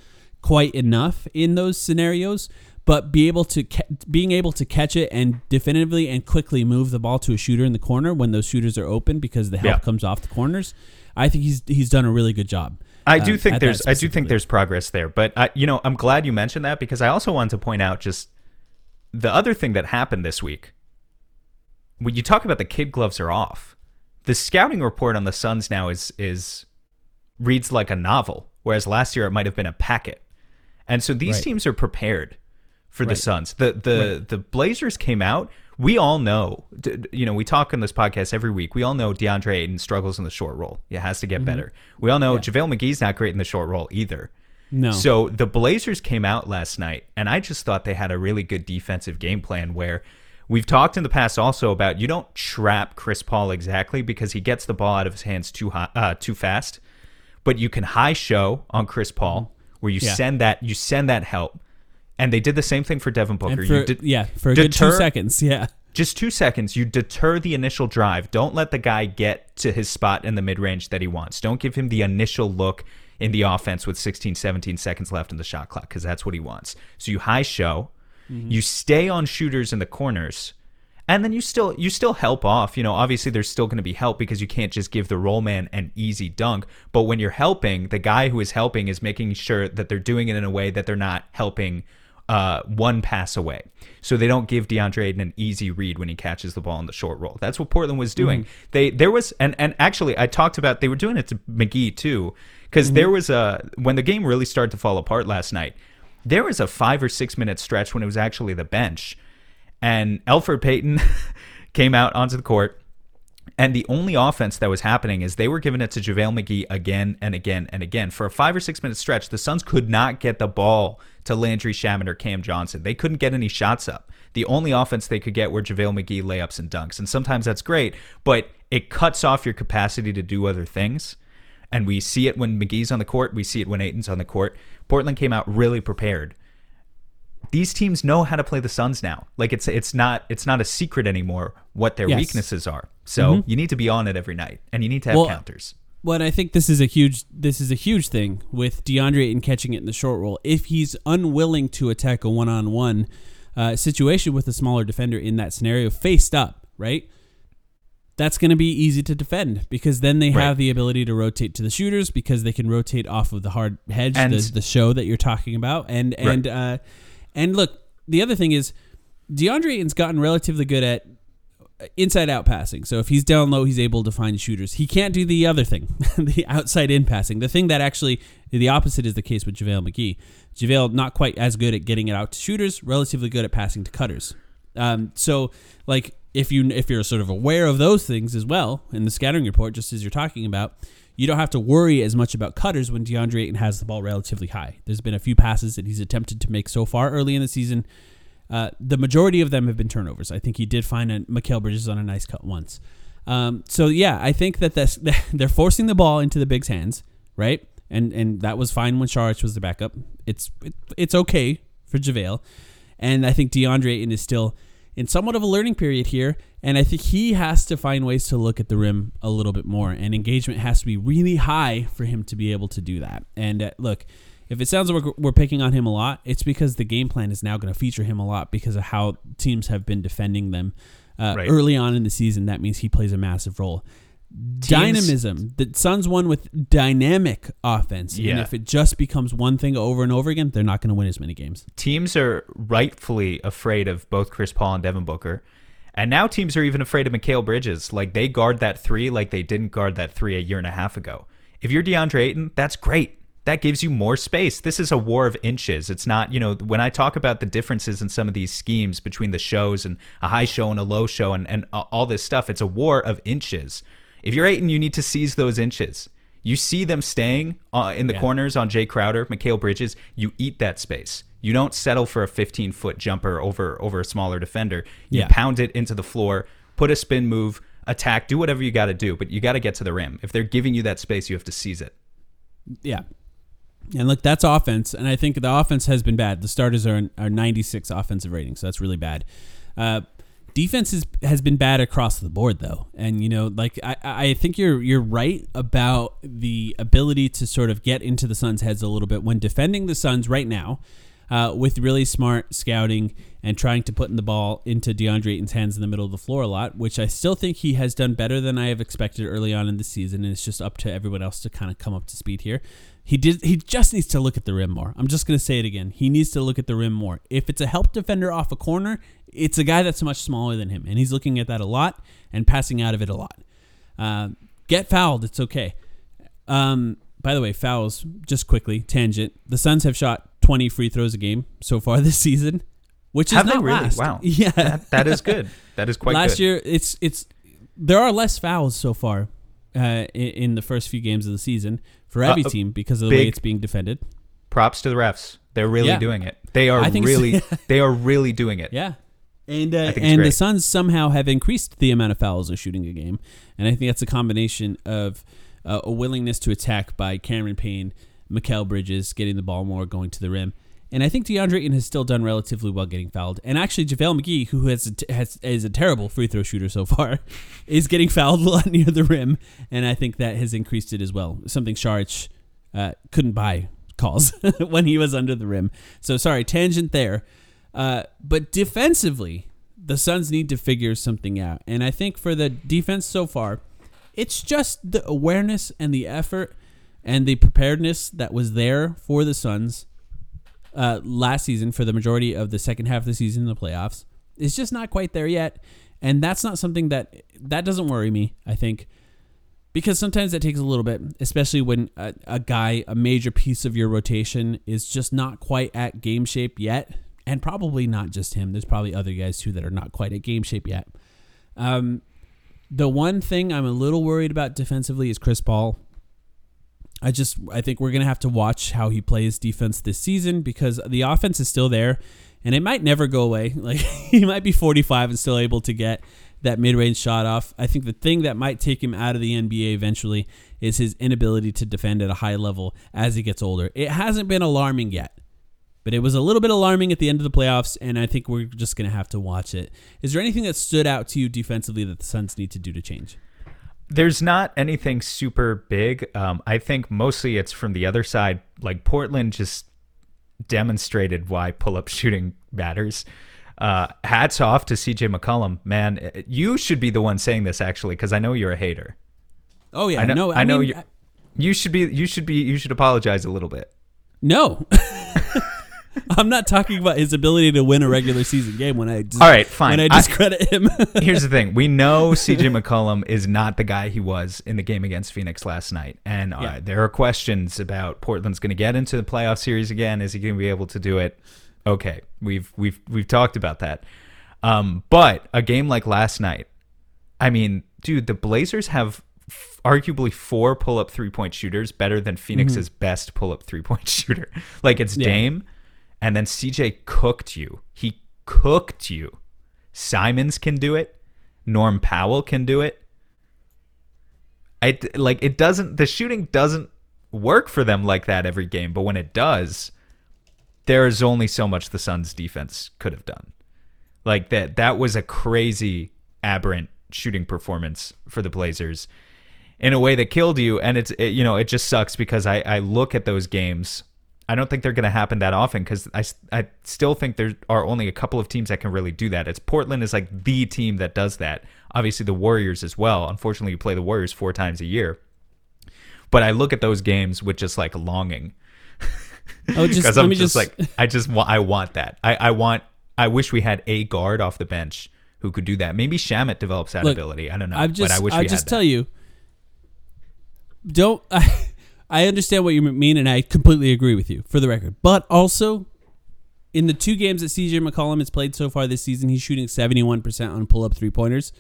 quite enough in those scenarios but be able to being able to catch it and definitively and quickly move the ball to a shooter in the corner when those shooters are open because the help yeah. comes off the corners. I think he's he's done a really good job. I do um, think there's I do think there's progress there, but I, you know I'm glad you mentioned that because I also wanted to point out just the other thing that happened this week. When you talk about the kid gloves are off, the scouting report on the Suns now is is reads like a novel, whereas last year it might have been a packet. And so these right. teams are prepared for right. the Suns. The the right. the Blazers came out. We all know, you know, we talk on this podcast every week. We all know DeAndre Ayton struggles in the short roll. It has to get mm-hmm. better. We all know yeah. JaVale McGee's not great in the short roll either. No. So the Blazers came out last night, and I just thought they had a really good defensive game plan where we've talked in the past also about you don't trap Chris Paul exactly because he gets the ball out of his hands too high, uh, too fast. but you can high show on Chris Paul where you Yeah. send that you send that help. And they did the same thing for Devin Booker. For, you did, yeah, for a good two seconds. Yeah. just two seconds, you deter the initial drive. Don't let the guy get to his spot in the mid range that he wants. Don't give him the initial look in the offense with 16, 17 seconds left in the shot clock because that's what he wants. So you high show, mm-hmm. you stay on shooters in the corners. And then you still you still help off. You know, obviously there's still going to be help because you can't just give the roll man an easy dunk. But when you're helping, the guy who is helping is making sure that they're doing it in a way that they're not helping uh, one pass away. So they don't give DeAndre Ayton an easy read when he catches the ball in the short roll. That's what Portland was doing. They there was and and actually I talked about they were doing it to McGee too because there was a when the game really started to fall apart last night. There was a five or six minute stretch when it was actually the bench, and Elfrid Payton (laughs) came out onto the court. And the only offense that was happening is they were giving it to JaVale McGee again and again and again. For a five or six minute stretch, the Suns could not get the ball to Landry Shamet or Cam Johnson. They couldn't get any shots up. The only offense they could get were JaVale McGee layups and dunks. And sometimes that's great, but it cuts off your capacity to do other things. And we see it when McGee's on the court. We see it when Ayton's on the court. Portland came out really prepared these teams know how to play the Suns now. Like it's it's not it's not a secret anymore what their Yes. weaknesses are. So you need to be on it every night, and you need to have Well, counters. Well, I think this is a huge this is a huge thing with DeAndre Ayton catching it in the short roll. If he's unwilling to attack a one on one situation with a smaller defender in that scenario, faced up, right? That's going to be easy to defend because then they Right. have the ability to rotate to the shooters because they can rotate off of the hard hedge, And- the, the show that you're talking about, and and uh, and look, the other thing is DeAndre Ayton's gotten relatively good at inside out passing. So if he's down low, he's able to find shooters. He can't do the other thing, (laughs) the outside in passing. The thing that actually the opposite is the case with JaVale McGee. JaVale not quite as good at getting it out to shooters, relatively good at passing to cutters. Um, so like if you if you're sort of aware of those things as well in the scattering report, just as you're talking about, you don't have to worry as much about cutters when DeAndre Ayton has the ball relatively high. There's been a few passes that he's attempted to make so far early in the season. Uh, the majority of them have been turnovers. I think he did find a Mikal Bridges on a nice cut once. Um, so yeah, I think that (laughs) they're forcing the ball into the Bigs' hands, right? And and that was fine when Saric was the backup. It's it, it's okay for JaVale, and I think DeAndre Ayton is still in somewhat of a learning period here, and I think he has to find ways to look at the rim a little bit more, and engagement has to be really high for him to be able to do that. And uh, look, if it sounds like we're, we're picking on him a lot, it's because the game plan is now going to feature him a lot because of how teams have been defending them uh, Right. early on in the season. That means he plays a massive role. Dynamism. The Suns won with dynamic offense, and Yeah. if it just becomes one thing over and over again, they're not going to win as many games. Teams are rightfully afraid of both Chris Paul and Devin Booker. And now teams are even afraid of Mikal Bridges. Like they guard that three like they didn't guard that three a year and a half ago. If you're DeAndre Ayton, that's great. That gives you more space. This is a war of inches. It's not, you know, when I talk about the differences in some of these schemes between the shows and a high show and a low show and, and all this stuff, it's a war of inches. If you're Ayton, you need to seize those inches. You see them staying uh, in the Yeah. corners on Jae Crowder, Mikal Bridges. You eat that space. You don't settle for a 15 foot jumper over over a smaller defender. You Yeah. pound it into the floor, put a spin move, attack, do whatever you got to do, but you got to get to the rim. If they're giving you that space, you have to seize it. Yeah. And look, that's offense, and I think the offense has been bad. The starters are are 96 offensive rating, so that's really bad. Uh, defense is, has been bad across the board, though, and you know, like I, I think you're you're right about the ability to sort of get into the Suns' heads a little bit when defending the Suns right now. Uh, with really smart scouting and trying to put in the ball into DeAndre Ayton's hands in the middle of the floor a lot, which I still think he has done better than I have expected early on in the season. And it's just up to everyone else to kind of come up to speed here. He did. He just needs to look at the rim more. I'm just going to say it again. He needs to look at the rim more. If it's a help defender off a corner, it's a guy that's much smaller than him, and he's looking at that a lot and passing out of it a lot. Uh, get fouled. It's okay. Um, by the way, fouls. Just quickly, tangent. The Suns have shot 20 free throws a game so far (laughs) this season, which is Have they not really? last. Wow. (laughs) Yeah, That, that is good. That is quite good. last good. year it's it's there are less fouls so far uh, in, in the first few games of the season for every Uh, team because of the way it's being defended. Props to the refs. They're really Yeah. doing it. They are I think so. really (laughs) they are really doing it. Yeah. And uh, think it's and the great. Suns somehow have increased the amount of fouls they're shooting a game, and I think that's a combination of uh, a willingness to attack by Cameron Payne, Mikal Bridges getting the ball more, going to the rim. And I think DeAndre Ayton has still done relatively well getting fouled. And actually, JaVale McGee, who has, has is a terrible free throw shooter so far, (laughs) is getting fouled a lot (laughs) near the rim. And I think that has increased it as well. Something Saric uh, couldn't buy calls (laughs) when he was under the rim. So sorry, tangent there. Uh, but defensively, the Suns need to figure something out. And I think for the defense so far, it's just the awareness and the effort and the preparedness that was there for the Suns uh, last season for the majority of the second half of the season in the playoffs is just not quite there yet. And that's not something that that doesn't worry me. I think because sometimes that takes a little bit, especially when a, a guy, a major piece of your rotation, is just not quite at game shape yet, and probably not just him. There's probably other guys too that are not quite at game shape yet. Um, the one thing I'm a little worried about defensively is Chris Paul. I just I think we're gonna have to watch how he plays defense this season because the offense is still there, and it might never go away. (laughs) Like he might be 45 and still able to get that mid-range shot off. I think the thing that might take him out of the NBA eventually is his inability to defend at a high level as he gets older. It hasn't been alarming yet, but it was a little bit alarming at the end of the playoffs, and I think we're just gonna have to watch it. Is there anything that stood out to you defensively that the Suns need to do to change? There's not anything super big. Um, I think mostly it's from the other side. Like Portland just demonstrated why pull up (laughs) shooting matters. Uh, hats off to CJ McCollum. Man, you should be the one saying this actually, because I know you're a hater. Oh yeah, I know. no, I, know mean, you. You should be. You should be. You should apologize a little bit. No. (laughs) (laughs) I'm not talking about his ability to win a regular season game when I dis- All right, fine. when I I- discredit him. (laughs) Here's the thing: we know CJ McCollum is not the guy he was in the game against Phoenix last night, and uh, Yeah. there are questions about Portland's going to get into the playoff series again. Is he going to be able to do it? Okay, we've we've we've talked about that. Um, but a game like last night, I mean, dude, the Blazers have f- arguably four pull-up three-point shooters better than Phoenix's best pull-up three-point (laughs) shooter. Like it's Yeah. Dame, and then CJ cooked you. He cooked you. Simons can do it. Norm Powell can do it. I like it doesn't the shooting doesn't work for them like that every game, but when it does, there is only so much the Suns defense could have done. Like that that was a crazy aberrant shooting performance for the Blazers in a way that killed you and it's it, you know it just sucks because I I look at those games I don't think they're going to happen that often because I, I still think there are only a couple of teams that can really do that. It's Portland is like the team that does that. Obviously, the Warriors as well. Unfortunately, you play the Warriors four times a year. But I look at those games with just like longing oh, just (laughs) because I'm just, just like I just want I want that. I, I want I wish we had a guard off the bench who could do that. Maybe Shamet develops that Look, ability. I don't know. I've just but I wish I we just had tell you don't (laughs) I, I understand what you mean and I completely agree with you for the record. But also in the two games that CJ McCollum has played so far this season, he's shooting 71% on pull-up three-pointers.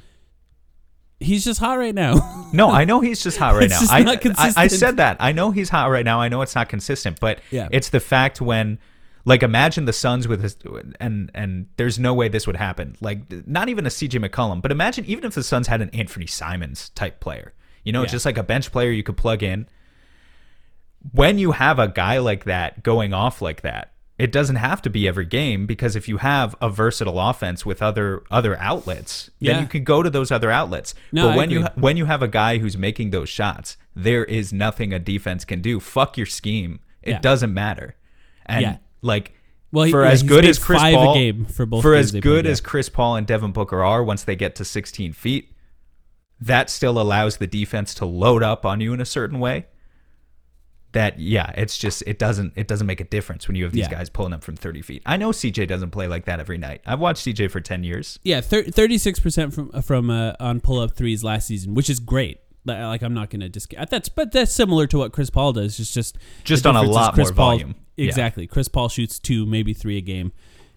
He's just hot right now. (laughs) No, I know he's just hot right now. I, not I, I said that. I know he's hot right now. I know it's not consistent, but Yeah. it's the fact when, like, imagine the Suns with his, and and there's no way this would happen. Like, not even a CJ McCollum, but imagine even if the Suns had an Anthony Simons type player. You know, Yeah. just like a bench player you could plug in. When you have a guy like that going off like that, it doesn't have to be every game because if you have a versatile offense with other other outlets, then you can go to those other outlets. No, but when you when you have a guy who's making those shots, there is nothing a defense can do. Fuck your scheme. It Yeah. doesn't matter. And Yeah. like Well, he- for yeah, as good as Chris five a Paul, game for both for as good as Chris Paul and Devin Booker are, once they get to 16 feet, that still allows the defense to load up on you in a certain way. That yeah, it's just it doesn't it doesn't make a difference when you have these Yeah. guys pulling up from 30 feet. I know CJ doesn't play like that every night. I've watched CJ for 10 years. Yeah, thirty-six percent from from uh, on pull-up threes last season, which is great. Like I'm not going to discount that's, but that's similar to what Chris Paul does. It's just Just on a lot Chris more Paul- volume. Yeah. Exactly. Chris Paul shoots two, maybe three a game,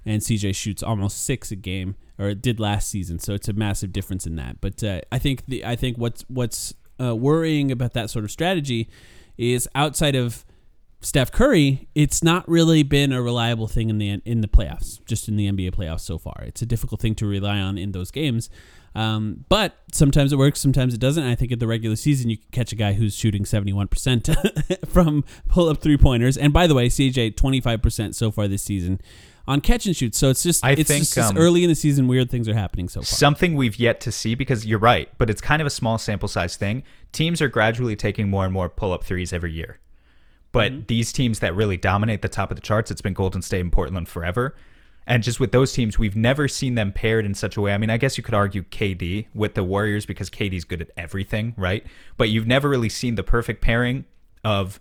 and CJ shoots almost six a game, or it did last season. So it's a massive difference in that. But uh, I think the I think what's what's uh, worrying about that sort of strategy is outside of Steph Curry, it's not really been a reliable thing in the in the playoffs, just in the NBA playoffs so far. It's a difficult thing to rely on in those games. Um, but sometimes it works, sometimes it doesn't. I think in the regular season, you can catch a guy who's shooting 71% (laughs) from pull up three pointers. And by the way, CJ, 25% so far this season on catch and shoot. So it's just, I it's think, just um, early in the season, weird things are happening so far. Something we've yet to see because you're right, but it's kind of a small sample size thing. Teams are gradually taking more and more pull up threes every year. But Mm-hmm. these teams that really dominate the top of the charts, it's been Golden State and Portland forever. And just with those teams, we've never seen them paired in such a way. I mean, I guess you could argue KD with the Warriors because KD's good at everything, right? But you've never really seen the perfect pairing of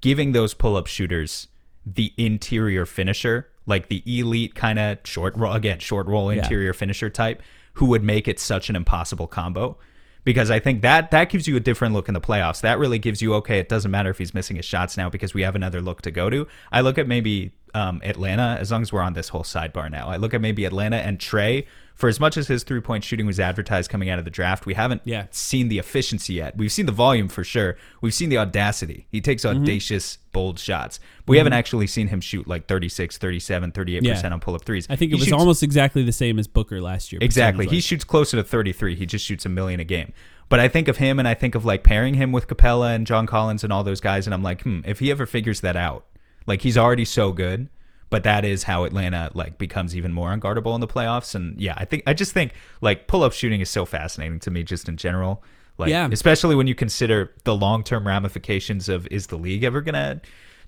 giving those pull up shooters the interior finisher, like the elite kind of short roll, again, short roll Yeah. interior finisher type, who would make it such an impossible combo. Because I think that that gives you a different look in the playoffs. That really gives you okay. It doesn't matter if he's missing his shots now because we have another look to go to. I look at maybe um, Atlanta as long as we're on this whole sidebar now. I look at maybe Atlanta and Trae for as much as his three point shooting was advertised coming out of the draft. We haven't Yeah. seen the efficiency yet. We've seen the volume for sure. We've seen the audacity. He takes Mm-hmm. audacious, bold shots. But we haven't actually seen him shoot like 36, 37, 38% Yeah. on pull up threes. I think it He was shoots- almost exactly the same as Booker last year. Exactly. He percentage-wise. shoots closer to 33. He just shoots a million a game. But I think of him and I think of like pairing him with Capela and John Collins and all those guys. And I'm like, hmm, if he ever figures that out, like he's already so good. But that is how Atlanta like becomes even more unguardable in the playoffs. And yeah, I think I just think like pull up shooting is so fascinating to me just in general. Like Yeah. especially when you consider the long term ramifications of is the league ever gonna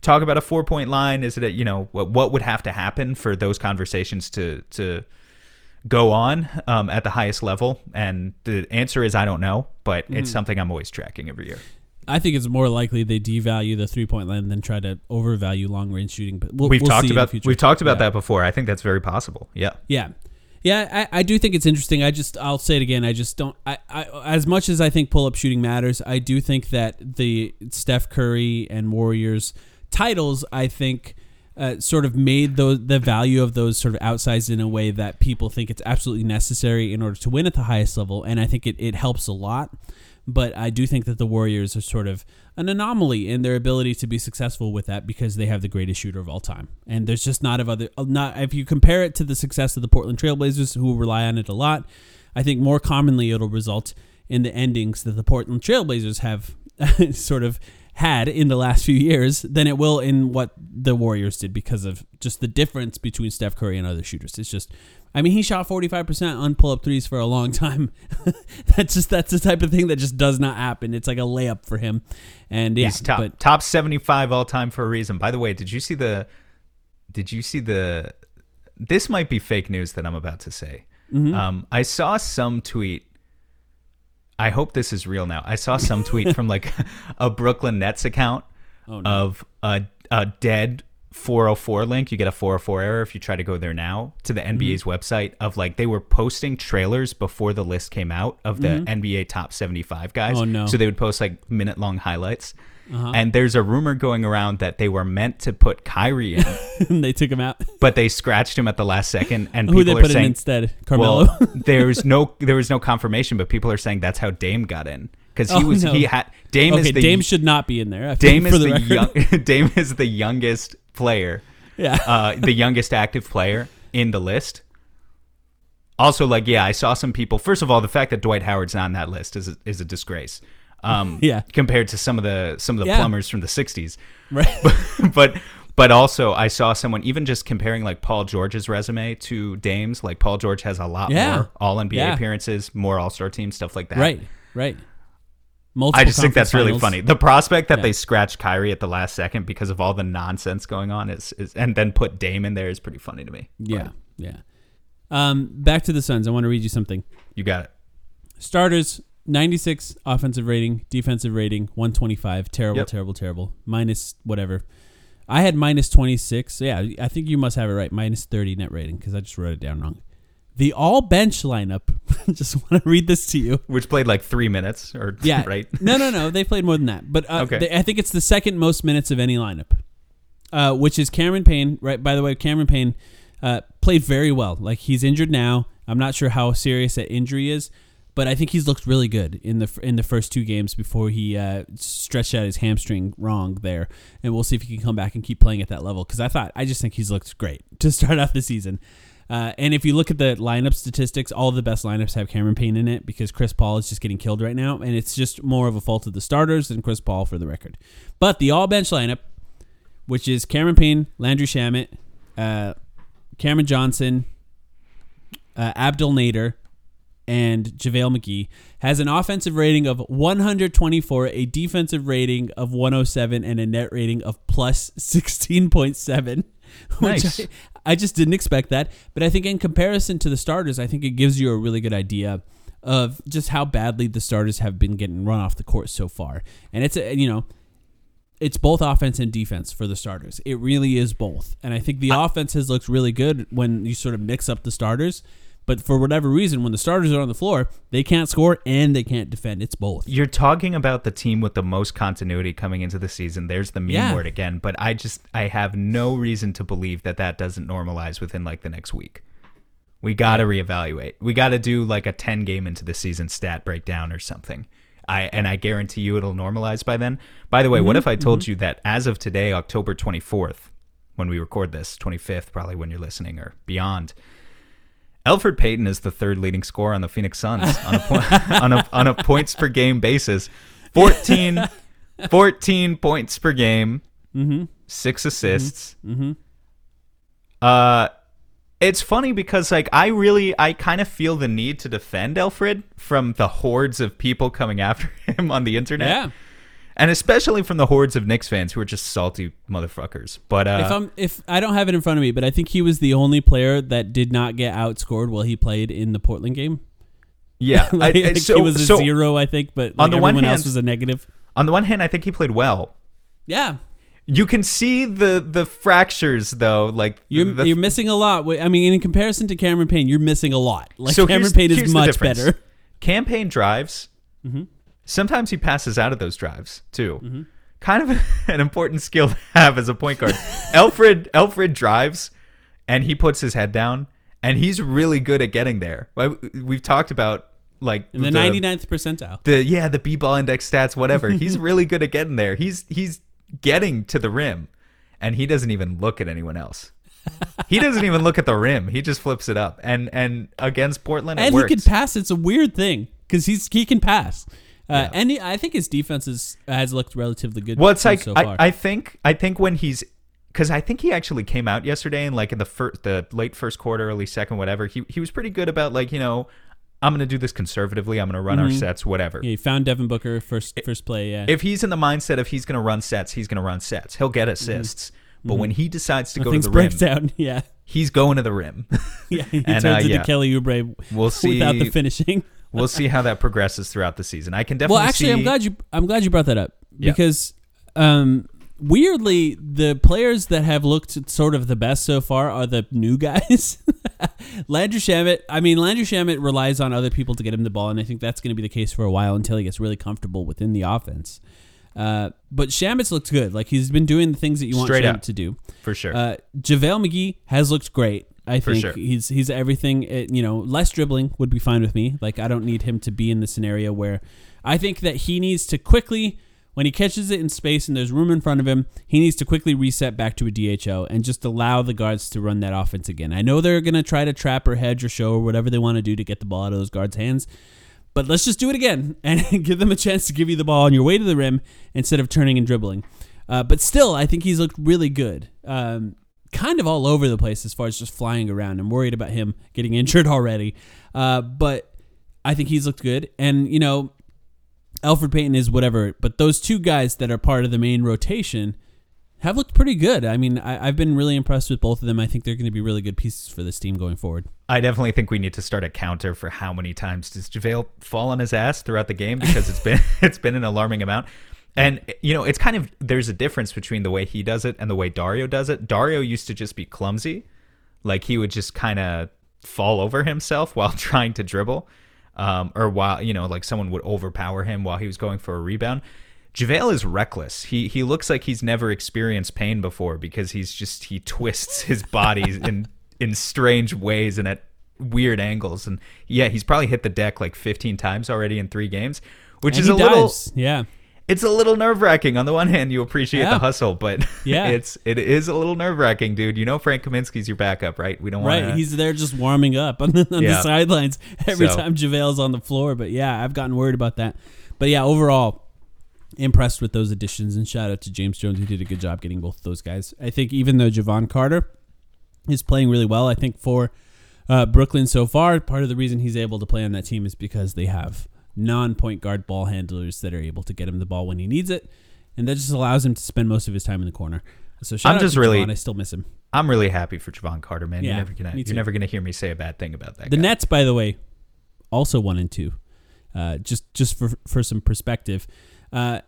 talk about a four point line? Is it a, you know what what would have to happen for those conversations to to go on um, at the highest level? And the answer is I don't know, but Mm-hmm. it's something I'm always tracking every year. I think it's more likely they devalue the three point line than try to overvalue long range shooting. But we'll, We've we'll talked about we've talked about Yeah. that before. I think that's very possible. Yeah. Yeah. Yeah, I, I do think it's interesting. I just I'll say it again. I just don't. I, I as much as I think pull up shooting matters, I do think that the Steph Curry and Warriors titles, I think, uh, sort of made those the value of those sort of outsized in a way that people think it's absolutely necessary in order to win at the highest level, and I think it, it helps a lot. But I do think that the Warriors are sort of an anomaly in their ability to be successful with that because they have the greatest shooter of all time. And there's just not of other not if you compare it to the success of the Portland Trailblazers who rely on it a lot, I think more commonly it'll result in the endings that the Portland Trailblazers have (laughs) sort of had in the last few years than it will in what the Warriors did because of just the difference between Steph Curry and other shooters. It's just I mean, he shot 45% on pull-up threes for a long time. (laughs) that's just that's the type of thing that just does not happen. It's like a layup for him. And yeah, He's top but top 75 all time for a reason. By the way, did you see the did you see the this might be fake news that I'm about to say. Mm-hmm. Um, I saw some tweet I hope this is real now. I saw some tweet from like (laughs) a Brooklyn Nets account Oh, no. of a, a dead 404 link. You get a 404 error if you try to go there now to the NBA's Mm-hmm. website of like they were posting trailers before the list came out of the NBA top 75 guys. Mm-hmm. Oh, no. So they would post like minute long highlights. And there's a rumor going around that they were meant to put Kyrie in, (laughs) and they took him out. but they scratched him at the last second. (laughs) And Who they people are put in saying, instead? Carmelo. well, (laughs) there's no there was no confirmation, but people are saying that's how Dame got in because he Oh, was no. he had Dame okay, is the Dame should not be in there. Dame is for the, the, young, Dame is the youngest player, yeah. uh, the youngest active player in the list. Also, like, yeah, I saw some people. First of all, the fact that Dwight Howard's not on that list is a, is a disgrace. Um, (laughs) Yeah. compared to some of the some of the Yeah. plumbers from the '60s, right. (laughs) but but also I saw someone even just comparing like Paul George's resume to Dame's. Like Paul George has a lot Yeah. more All NBA Yeah. appearances, more All Star team stuff like that. right. Right. Multiple I just think that's conference really funny. The prospect that Yeah. they scratched Kyrie at the last second because of all the nonsense going on is, is and then put Dame in there is pretty funny to me. Yeah. Yeah. Um, back to the Suns. I want to read you something. You got it. Starters 96 offensive rating, defensive rating 125. Terrible, Yep. terrible, terrible. Minus whatever. I had minus 26. Yeah, I think you must have it right. Minus 30 net rating because I just wrote it down wrong. The all bench lineup. (laughs) just want to read this to you. Which played like three minutes or (laughs) Yeah. right. no, no, no. They played more than that. But uh, Okay. they- I think it's the second most minutes of any lineup, uh, which is Cameron Payne. Right. By the way, Cameron Payne uh, played very well. Like he's injured now. I'm not sure how serious that injury is, but I think he's looked really good in the in the first two games before he uh, stretched out his hamstring wrong there. And we'll see if he can come back and keep playing at that level because I thought I just think he's looked great (laughs) to start off the season. Uh, and if you look at the lineup statistics, all the best lineups have Cameron Payne in it because Chris Paul is just getting killed right now, and it's just more of a fault of the starters than Chris Paul for the record. But the all bench lineup, which is Cameron Payne, Landry Shamet, uh, Cameron Johnson, uh, Abdel Nader, and JaVale McGee has an offensive rating of 124, a defensive rating of 107, and a net rating of plus 16.7. (laughs) Nice. Which I, I just didn't expect that. But I think in comparison to the starters, I think it gives you a really good idea of just how badly the starters have been getting run off the court so far. And it's, a, you know, it's both offense and defense for the starters. It really is both. And I think the offense has looked really good when you sort of mix up the starters. But for whatever reason, when the starters are on the floor, they can't score and they can't defend. It's both. You're talking about the team with the most continuity coming into the season. There's the meme Yeah. word again, but I just I have no reason to believe that that doesn't normalize within like the next week. We got to reevaluate. We got to do like a 10 game into the season stat breakdown or something. I and I guarantee you it'll normalize by then. By the way, what mm-hmm. if I told mm-hmm. you that as of today, October 24th, when we record this, 25th probably when you're listening or beyond, Elfrid Payton is the third leading scorer on the Phoenix Suns on a point, (laughs) on a on a points per game basis. 14, (laughs) 14 points per game, mm-hmm. six mm-hmm. assists. Mm-hmm. Uh, it's funny because like I really I kind of feel the need to defend Elfrid from the hordes of people coming after (laughs) him on the internet. Yeah. And especially from the hordes of Knicks fans who are just salty motherfuckers. But uh, if I'm if I don't have it in front of me, but I think he was the only player that did not get outscored while he played in the Portland game. yeah, I- (laughs) Like, I- so- he was a so zero, I think, but like on the one everyone else hand- was a negative. On the one hand, I think he played well. Yeah, You can see the the fractures though, like you're the, you're missing a lot. I mean, in comparison to Cameron Payne, you're missing a lot. Like so Cameron Payne is much better. Cam Payne drives. Mm-hmm. Sometimes he passes out of those drives too. Mm-hmm. Kind of (laughs) an important skill to have as a point guard. Elfrid Elfrid drives, and he puts his head down, and he's really good at getting there. We've talked about like In the 99th percentile. the yeah the b-ball index stats whatever he's (laughs) really good at getting there he's he's getting to the rim and he doesn't even look at anyone else he doesn't even look at the rim he just flips it up and and against portland it and he can pass. It's a weird thing because he's he can pass. Uh, And he, I think his defense is, has looked relatively good. well it's so like far. I, I think i think when he's because i think he actually came out yesterday and like in the first the late first quarter early second whatever he, he was pretty good about like you know i'm gonna do this conservatively i'm gonna run our sets whatever yeah, he found Devin Booker first first play. Yeah, if he's in the mindset of he's going to run sets, he's going to run sets. He'll get assists. But when he decides to go to the rim, down. (laughs) Yeah, he's going to the rim. (laughs) yeah. He (laughs) And, turns uh, into yeah. Kelly Oubre We'll see without the finishing. We'll see how that progresses throughout the season. I can definitely Well, actually, see. I'm glad you I'm glad you brought that up Yeah. because um, weirdly, the players that have looked sort of the best so far are the new guys. (laughs) Landry Shamet. I mean, Landry Shamet relies on other people to get him the ball, and I think that's going to be the case for a while until he gets really comfortable within the offense. Uh, but Shamet's looked good. Like he's been doing the things that you want Straight Shamet up. to do. for sure. Uh, JaVale McGee has looked great. I think sure. he's he's everything. uh, You know, less dribbling would be fine with me. Like I don't need him to be in the scenario where I think that he needs to quickly when he catches it in space and there's room in front of him, he needs to quickly reset back to a DHO and just allow the guards to run that offense again. I know they're gonna try to trap or hedge or show or whatever they want to do to get the ball out of those guards' hands. But let's just do it again (laughs) and give them a chance to give you the ball on your way to the rim instead of turning and dribbling. Uh, but still, I think he's looked really good. Um, kind of all over the place as far as just flying around. I'm worried about him getting (laughs) injured already. Uh, but I think he's looked good. And, you know, Elfrid Payton is whatever. But those two guys that are part of the main rotation have looked pretty good. I mean, I, I've been really impressed with both of them. I think they're going to be really good pieces for this team going forward. I definitely think we need to start a counter for how many times does JaVale fall on his ass throughout the game because it's been (laughs) it's been an alarming amount. And you know, it's kind of there's a difference between the way he does it and the way Dario does it. Dario used to just be clumsy. Like he would just kind of fall over himself while (laughs) trying to dribble. Um, or while you know, like someone would overpower him while he was going for a rebound. JaVale is reckless. He he looks like he's never experienced pain before because he's just he twists his body (laughs) in in strange ways and at weird angles. And yeah, he's probably hit the deck like 15 times already in three games, which And is he a little. Yeah. It's a little nerve wracking. On the one hand, you appreciate Yeah. the hustle, but (laughs) Yeah. it's it is a little nerve wracking, dude. You know Frank Kaminsky's your backup, right? We don't want Right, he's there just warming up (laughs) on the, on the sidelines every So- time JaVale's on the floor. But yeah, I've gotten worried about that. But yeah, overall, impressed with those additions. And shout out to James Jones, who did a good job getting both of those guys. I think even though Jevon Carter is playing really well, I think for uh, Brooklyn so far, part of the reason he's able to play on that team is because they have non-point guard ball handlers that are able to get him the ball when he needs it, and that just allows him to spend most of his time in the corner. So I'm just really- Jevon. I still miss him. I'm really happy for Jevon Carter, man. Yeah, you're never gonna you're never gonna hear me say a bad thing about that. The guy. Nets, by the way, also one and two. Uh, just just for for some perspective. Uh,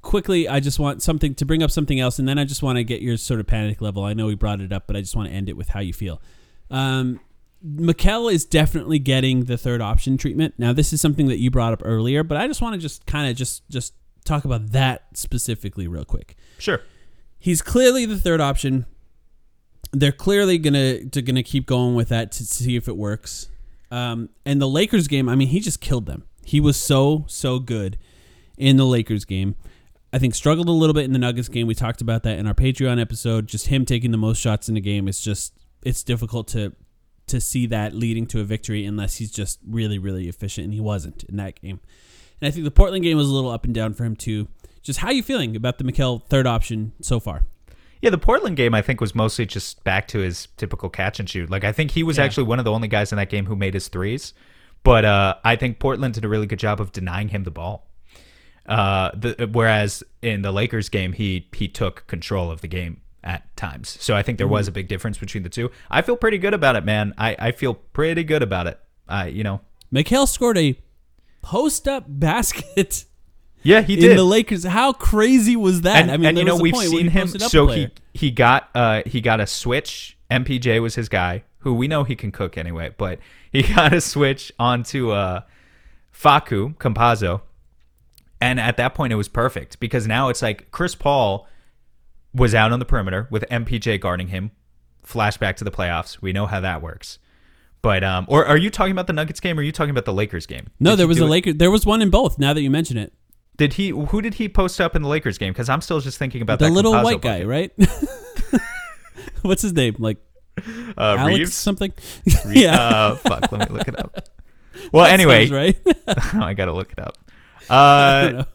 quickly, I just want something to bring up something else, and then I just want to get your sort of panic level. I know we brought it up, but I just want to end it with how you feel. Um, Mikal is definitely getting the third option treatment. Now, this is something that you brought up earlier, but I just want to just kind of just just talk about that specifically real quick Sure. he's clearly the third option. They're clearly gonna to gonna keep going with that to see if it works. Um, and the Lakers game, I mean, he just killed them. He was so so good in the Lakers game. I think struggled a little bit in the Nuggets game. We talked about that in our Patreon episode. Just him taking the most shots in the game. It's just it's difficult to to see that leading to a victory unless he's just really really efficient, and he wasn't in that game. And I think the Portland game was a little up and down for him too. Just how you feeling about the Mikal third option so far? Yeah, the Portland game I think was mostly just back to his typical catch and shoot. Like I think he was Yeah. actually one of the only guys in that game who made his threes. But uh, I think Portland did a really good job of denying him the ball. Uh, the, whereas in the Lakers game, he he took control of the game at times. So I think there was a big difference between the two. I feel pretty good about it, man. I, I feel pretty good about it. I you know Mikal scored a post up (laughs) basket yeah he in did. the Lakers. How crazy was that? and, I mean, and you know we've seen him posted up a so he he got uh he got a switch mpj was his guy who we know he can cook anyway but he (laughs) got a switch onto uh Facu Campazzo and at that point it was perfect because now it's like chris paul was out on the perimeter with mpj guarding him flashback to the playoffs we know how that works but um or are you talking about the nuggets game or are you talking about the lakers game no, Did there was a it- Laker. There was one in both. Now that you mention it, did he who did he post up in the lakers game because i'm still just thinking about the that little white guy, right? (laughs) What's his name? Like uh, Alex Reeves? something? Re- (laughs) yeah. Uh, fuck. Let me look it up. Well, That anyway, right. (laughs) I gotta look it up. I don't Uh, know.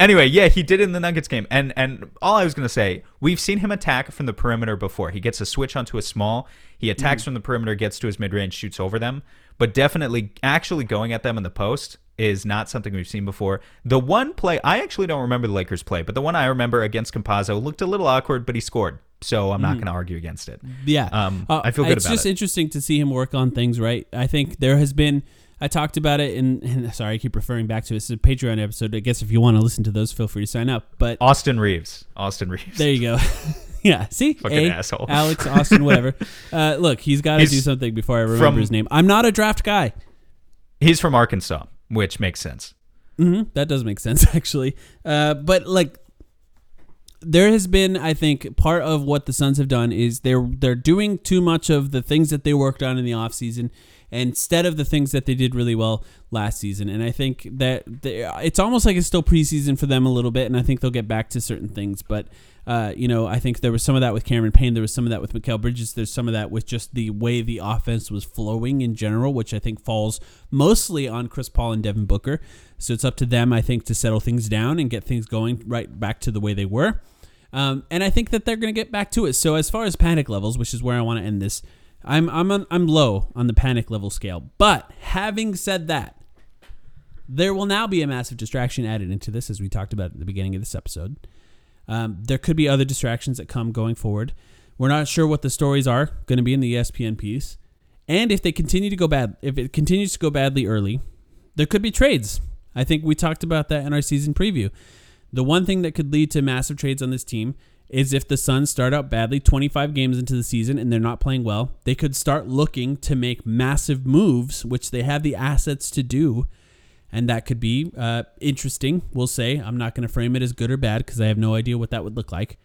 Anyway, yeah, he did it in the Nuggets game, and and all I was gonna say, we've seen him attack from the perimeter before. He gets a switch onto a small. He Mm-hmm. attacks from the perimeter, gets to his mid range, shoots over them. But definitely, actually going at them in the post is not something we've seen before. The one play I actually don't remember the Lakers play, but the one I remember against Campazzo looked a little awkward, but he scored. So I'm not Mm-hmm. going to argue against it. Yeah, Um, Uh, I feel good It's just it. interesting to see him work on things. Right, I think there has been. I talked about it in. And sorry, I keep referring back to it. It's a Patreon episode. I guess if you want to listen to those, feel free to sign up. But Austin Reaves. Austin Reaves. there you go. (laughs) yeah, see, Fucking A, asshole. Alex Austin, whatever. (laughs) Uh, look, he's got to do something before I remember from- his name. I'm not a draft guy. He's from Arkansas, which makes sense. hmm That does make sense, (laughs) actually. Uh, but like, there has been, I think, part of what the Suns have done is they're they're doing too much of the things that they worked on in the offseason instead of the things that they did really well last season. And I think that they, it's almost like it's still preseason for them a little bit, and I think they'll get back to certain things. But uh, you know, I think there was some of that with Cameron Payne. There was some of that with Mikal Bridges. There's some of that with just the way the offense was flowing in general, which I think falls mostly on Chris Paul and Devin Booker. So it's up to them, I think, to settle things down and get things going right back to the way they were. Um, and I think that they're going to get back to it. So as far as panic levels, which is where I want to end this, I'm I'm on, I'm low on the panic level scale. But having said that, there will now be a massive distraction added into this, as we talked about at the beginning of this episode. Um, there could be other distractions that come going forward. We're not sure what the stories are going to be in the ESPN piece, and if they continue to go bad, if it continues to go badly early, there could be trades. I think we talked about that in our season preview. The one thing that could lead to massive trades on this team is if the Suns start out badly 25 games into the season and they're not playing well, they could start looking to make massive moves, which they have the assets to do. And that could be uh, interesting, we'll say. I'm not going to frame it as good or bad because I have no idea what that would look like.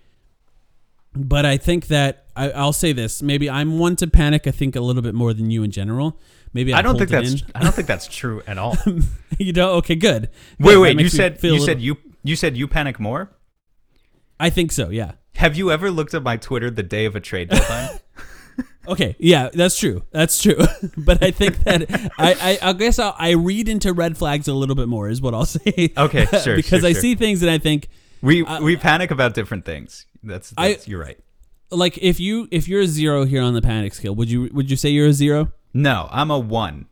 But I think that I, I'll say this. Maybe I'm one to panic. I think a little bit more than you in general. Maybe I, I don't think that's. I don't think that's true at all. (laughs) you don't. Okay, good. wait, wait. You said you a said you You said you panic more. I think so. Yeah. Have you ever looked at my Twitter the day of a trade deadline? (laughs) (laughs) Okay, yeah, that's true. That's true. (laughs) but I think that I, I, I guess I'll, I read into red flags a little bit more, is what I'll say. Okay, sure, because sure, I sure. see things and I think, we uh, we panic about different things. That's, I- that's you're right. like, if you if you're a zero here on the panic scale, would you would you say you're a zero? No, I'm a one.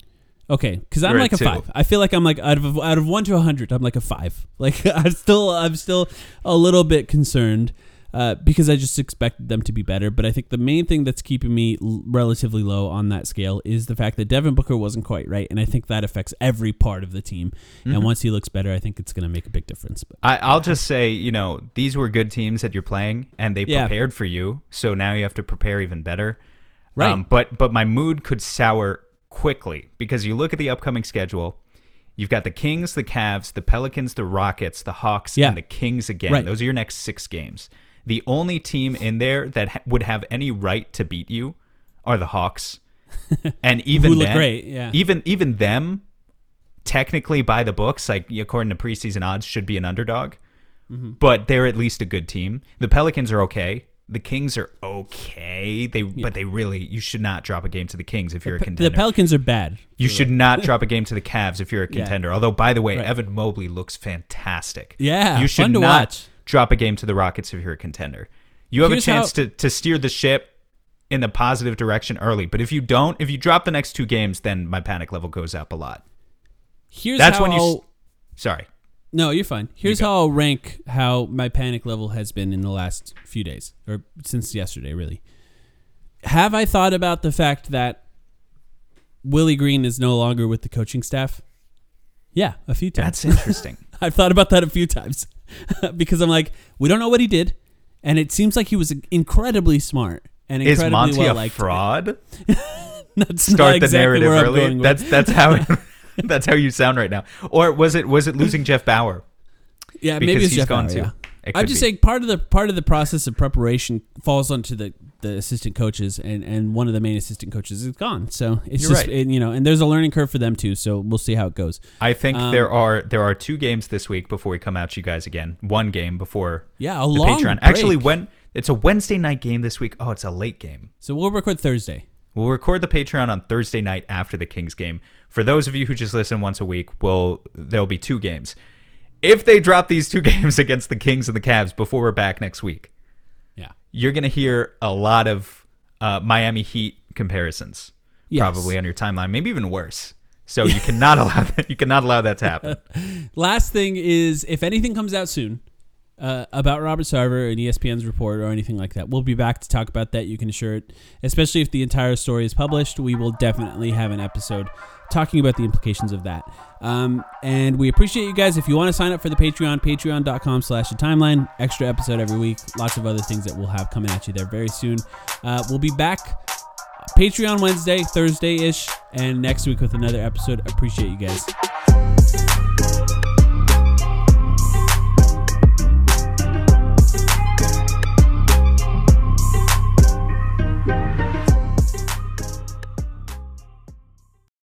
Okay, because I'm You're like a two. five. I feel like I'm like out of out of one to a hundred, I'm like a five. (laughs) Like I'm still I'm still a little bit concerned uh, because I just expected them to be better. But I think the main thing that's keeping me l- relatively low on that scale is the fact that Devin Booker wasn't quite right, and I think that affects every part of the team. Mm-hmm. And once he looks better, I think it's going to make a big difference. But I, I'll just say, you know, these were good teams that you're playing, and they Yeah. prepared for you. So now you have to prepare even better. Right. Um, but but my mood could sour quickly because you look at the upcoming schedule. You've got the Kings, the Cavs, the Pelicans, the Rockets, the Hawks, Yeah. and the Kings again. Right. Those are your next six games. The only team in there that ha- would have any right to beat you are the Hawks, (laughs) and even then- great, yeah. even even them, technically by the books, like according to preseason odds, should be an underdog Mm-hmm. but they're at least a good team. The Pelicans are okay. The Kings are okay. They but they really you should not drop a game to the Kings if you're a contender. the. Pelicans are bad. you should not (laughs) drop a game to the Cavs if you're a Yeah. contender. Although by the way, Right. Evan Mobley looks fantastic. Yeah, you should not watch. drop a game to the Rockets if you're a contender. You have Here's a chance how- to to steer the ship in the positive direction early. But if you don't, if you drop the next two games, then my panic level goes up a lot. Here's That's how when you. I'll- Sorry. No, you're fine. Here's how I'll rank how my panic level has been in the last few days, or since yesterday, really. Have I thought about the fact that Willie Green is no longer with the coaching staff? Yeah, a few times. That's interesting. (laughs) I've thought about that a few times (laughs) because I'm like, we don't know what he did, and it seems like he was incredibly smart and incredibly Is Monty well a liked. fraud? (laughs) That's start the exactly narrative early. That's that's how it, (laughs) that's how you sound right now. Or was it was it losing Jeff Bauer? Yeah, because maybe it's he's Jeff gone Bauer, too. yeah. It I'm could just be. saying part of the part of the process of preparation falls onto the, the assistant coaches, and, and one of the main assistant coaches is gone. So it's You're just right. and, you know, and there's a learning curve for them too. So we'll see how it goes. I think Um, there are there are two games this week before we come out to you guys again. One game before Yeah, a the long Patreon. break. Actually, when it's a Wednesday night game this week. Oh, it's a late game. So we'll record Thursday. We'll record the Patreon on Thursday night after the Kings game. For those of you who just listen once a week, well, there'll be two games. If they drop these two (laughs) games against the Kings and the Cavs before we're back next week, Yeah. you're going to hear a lot of uh, Miami Heat comparisons Yes. probably on your timeline, maybe even worse. So you cannot (laughs) allow that. You cannot allow that to happen. (laughs) Last thing is, if anything comes out soon uh, about Robert Sarver and ESPN's report or anything like that, we'll be back to talk about that. You can assure it. Especially if the entire story is published, we will definitely have an episode talking about the implications of that. Um, and we appreciate you guys. If you want to sign up for the Patreon, patreon.com slash the timeline. Extra episode every week. Lots of other things that we'll have coming at you there very soon. Uh, we'll be back Patreon Wednesday, Thursday ish, and next week with another episode. Appreciate you guys.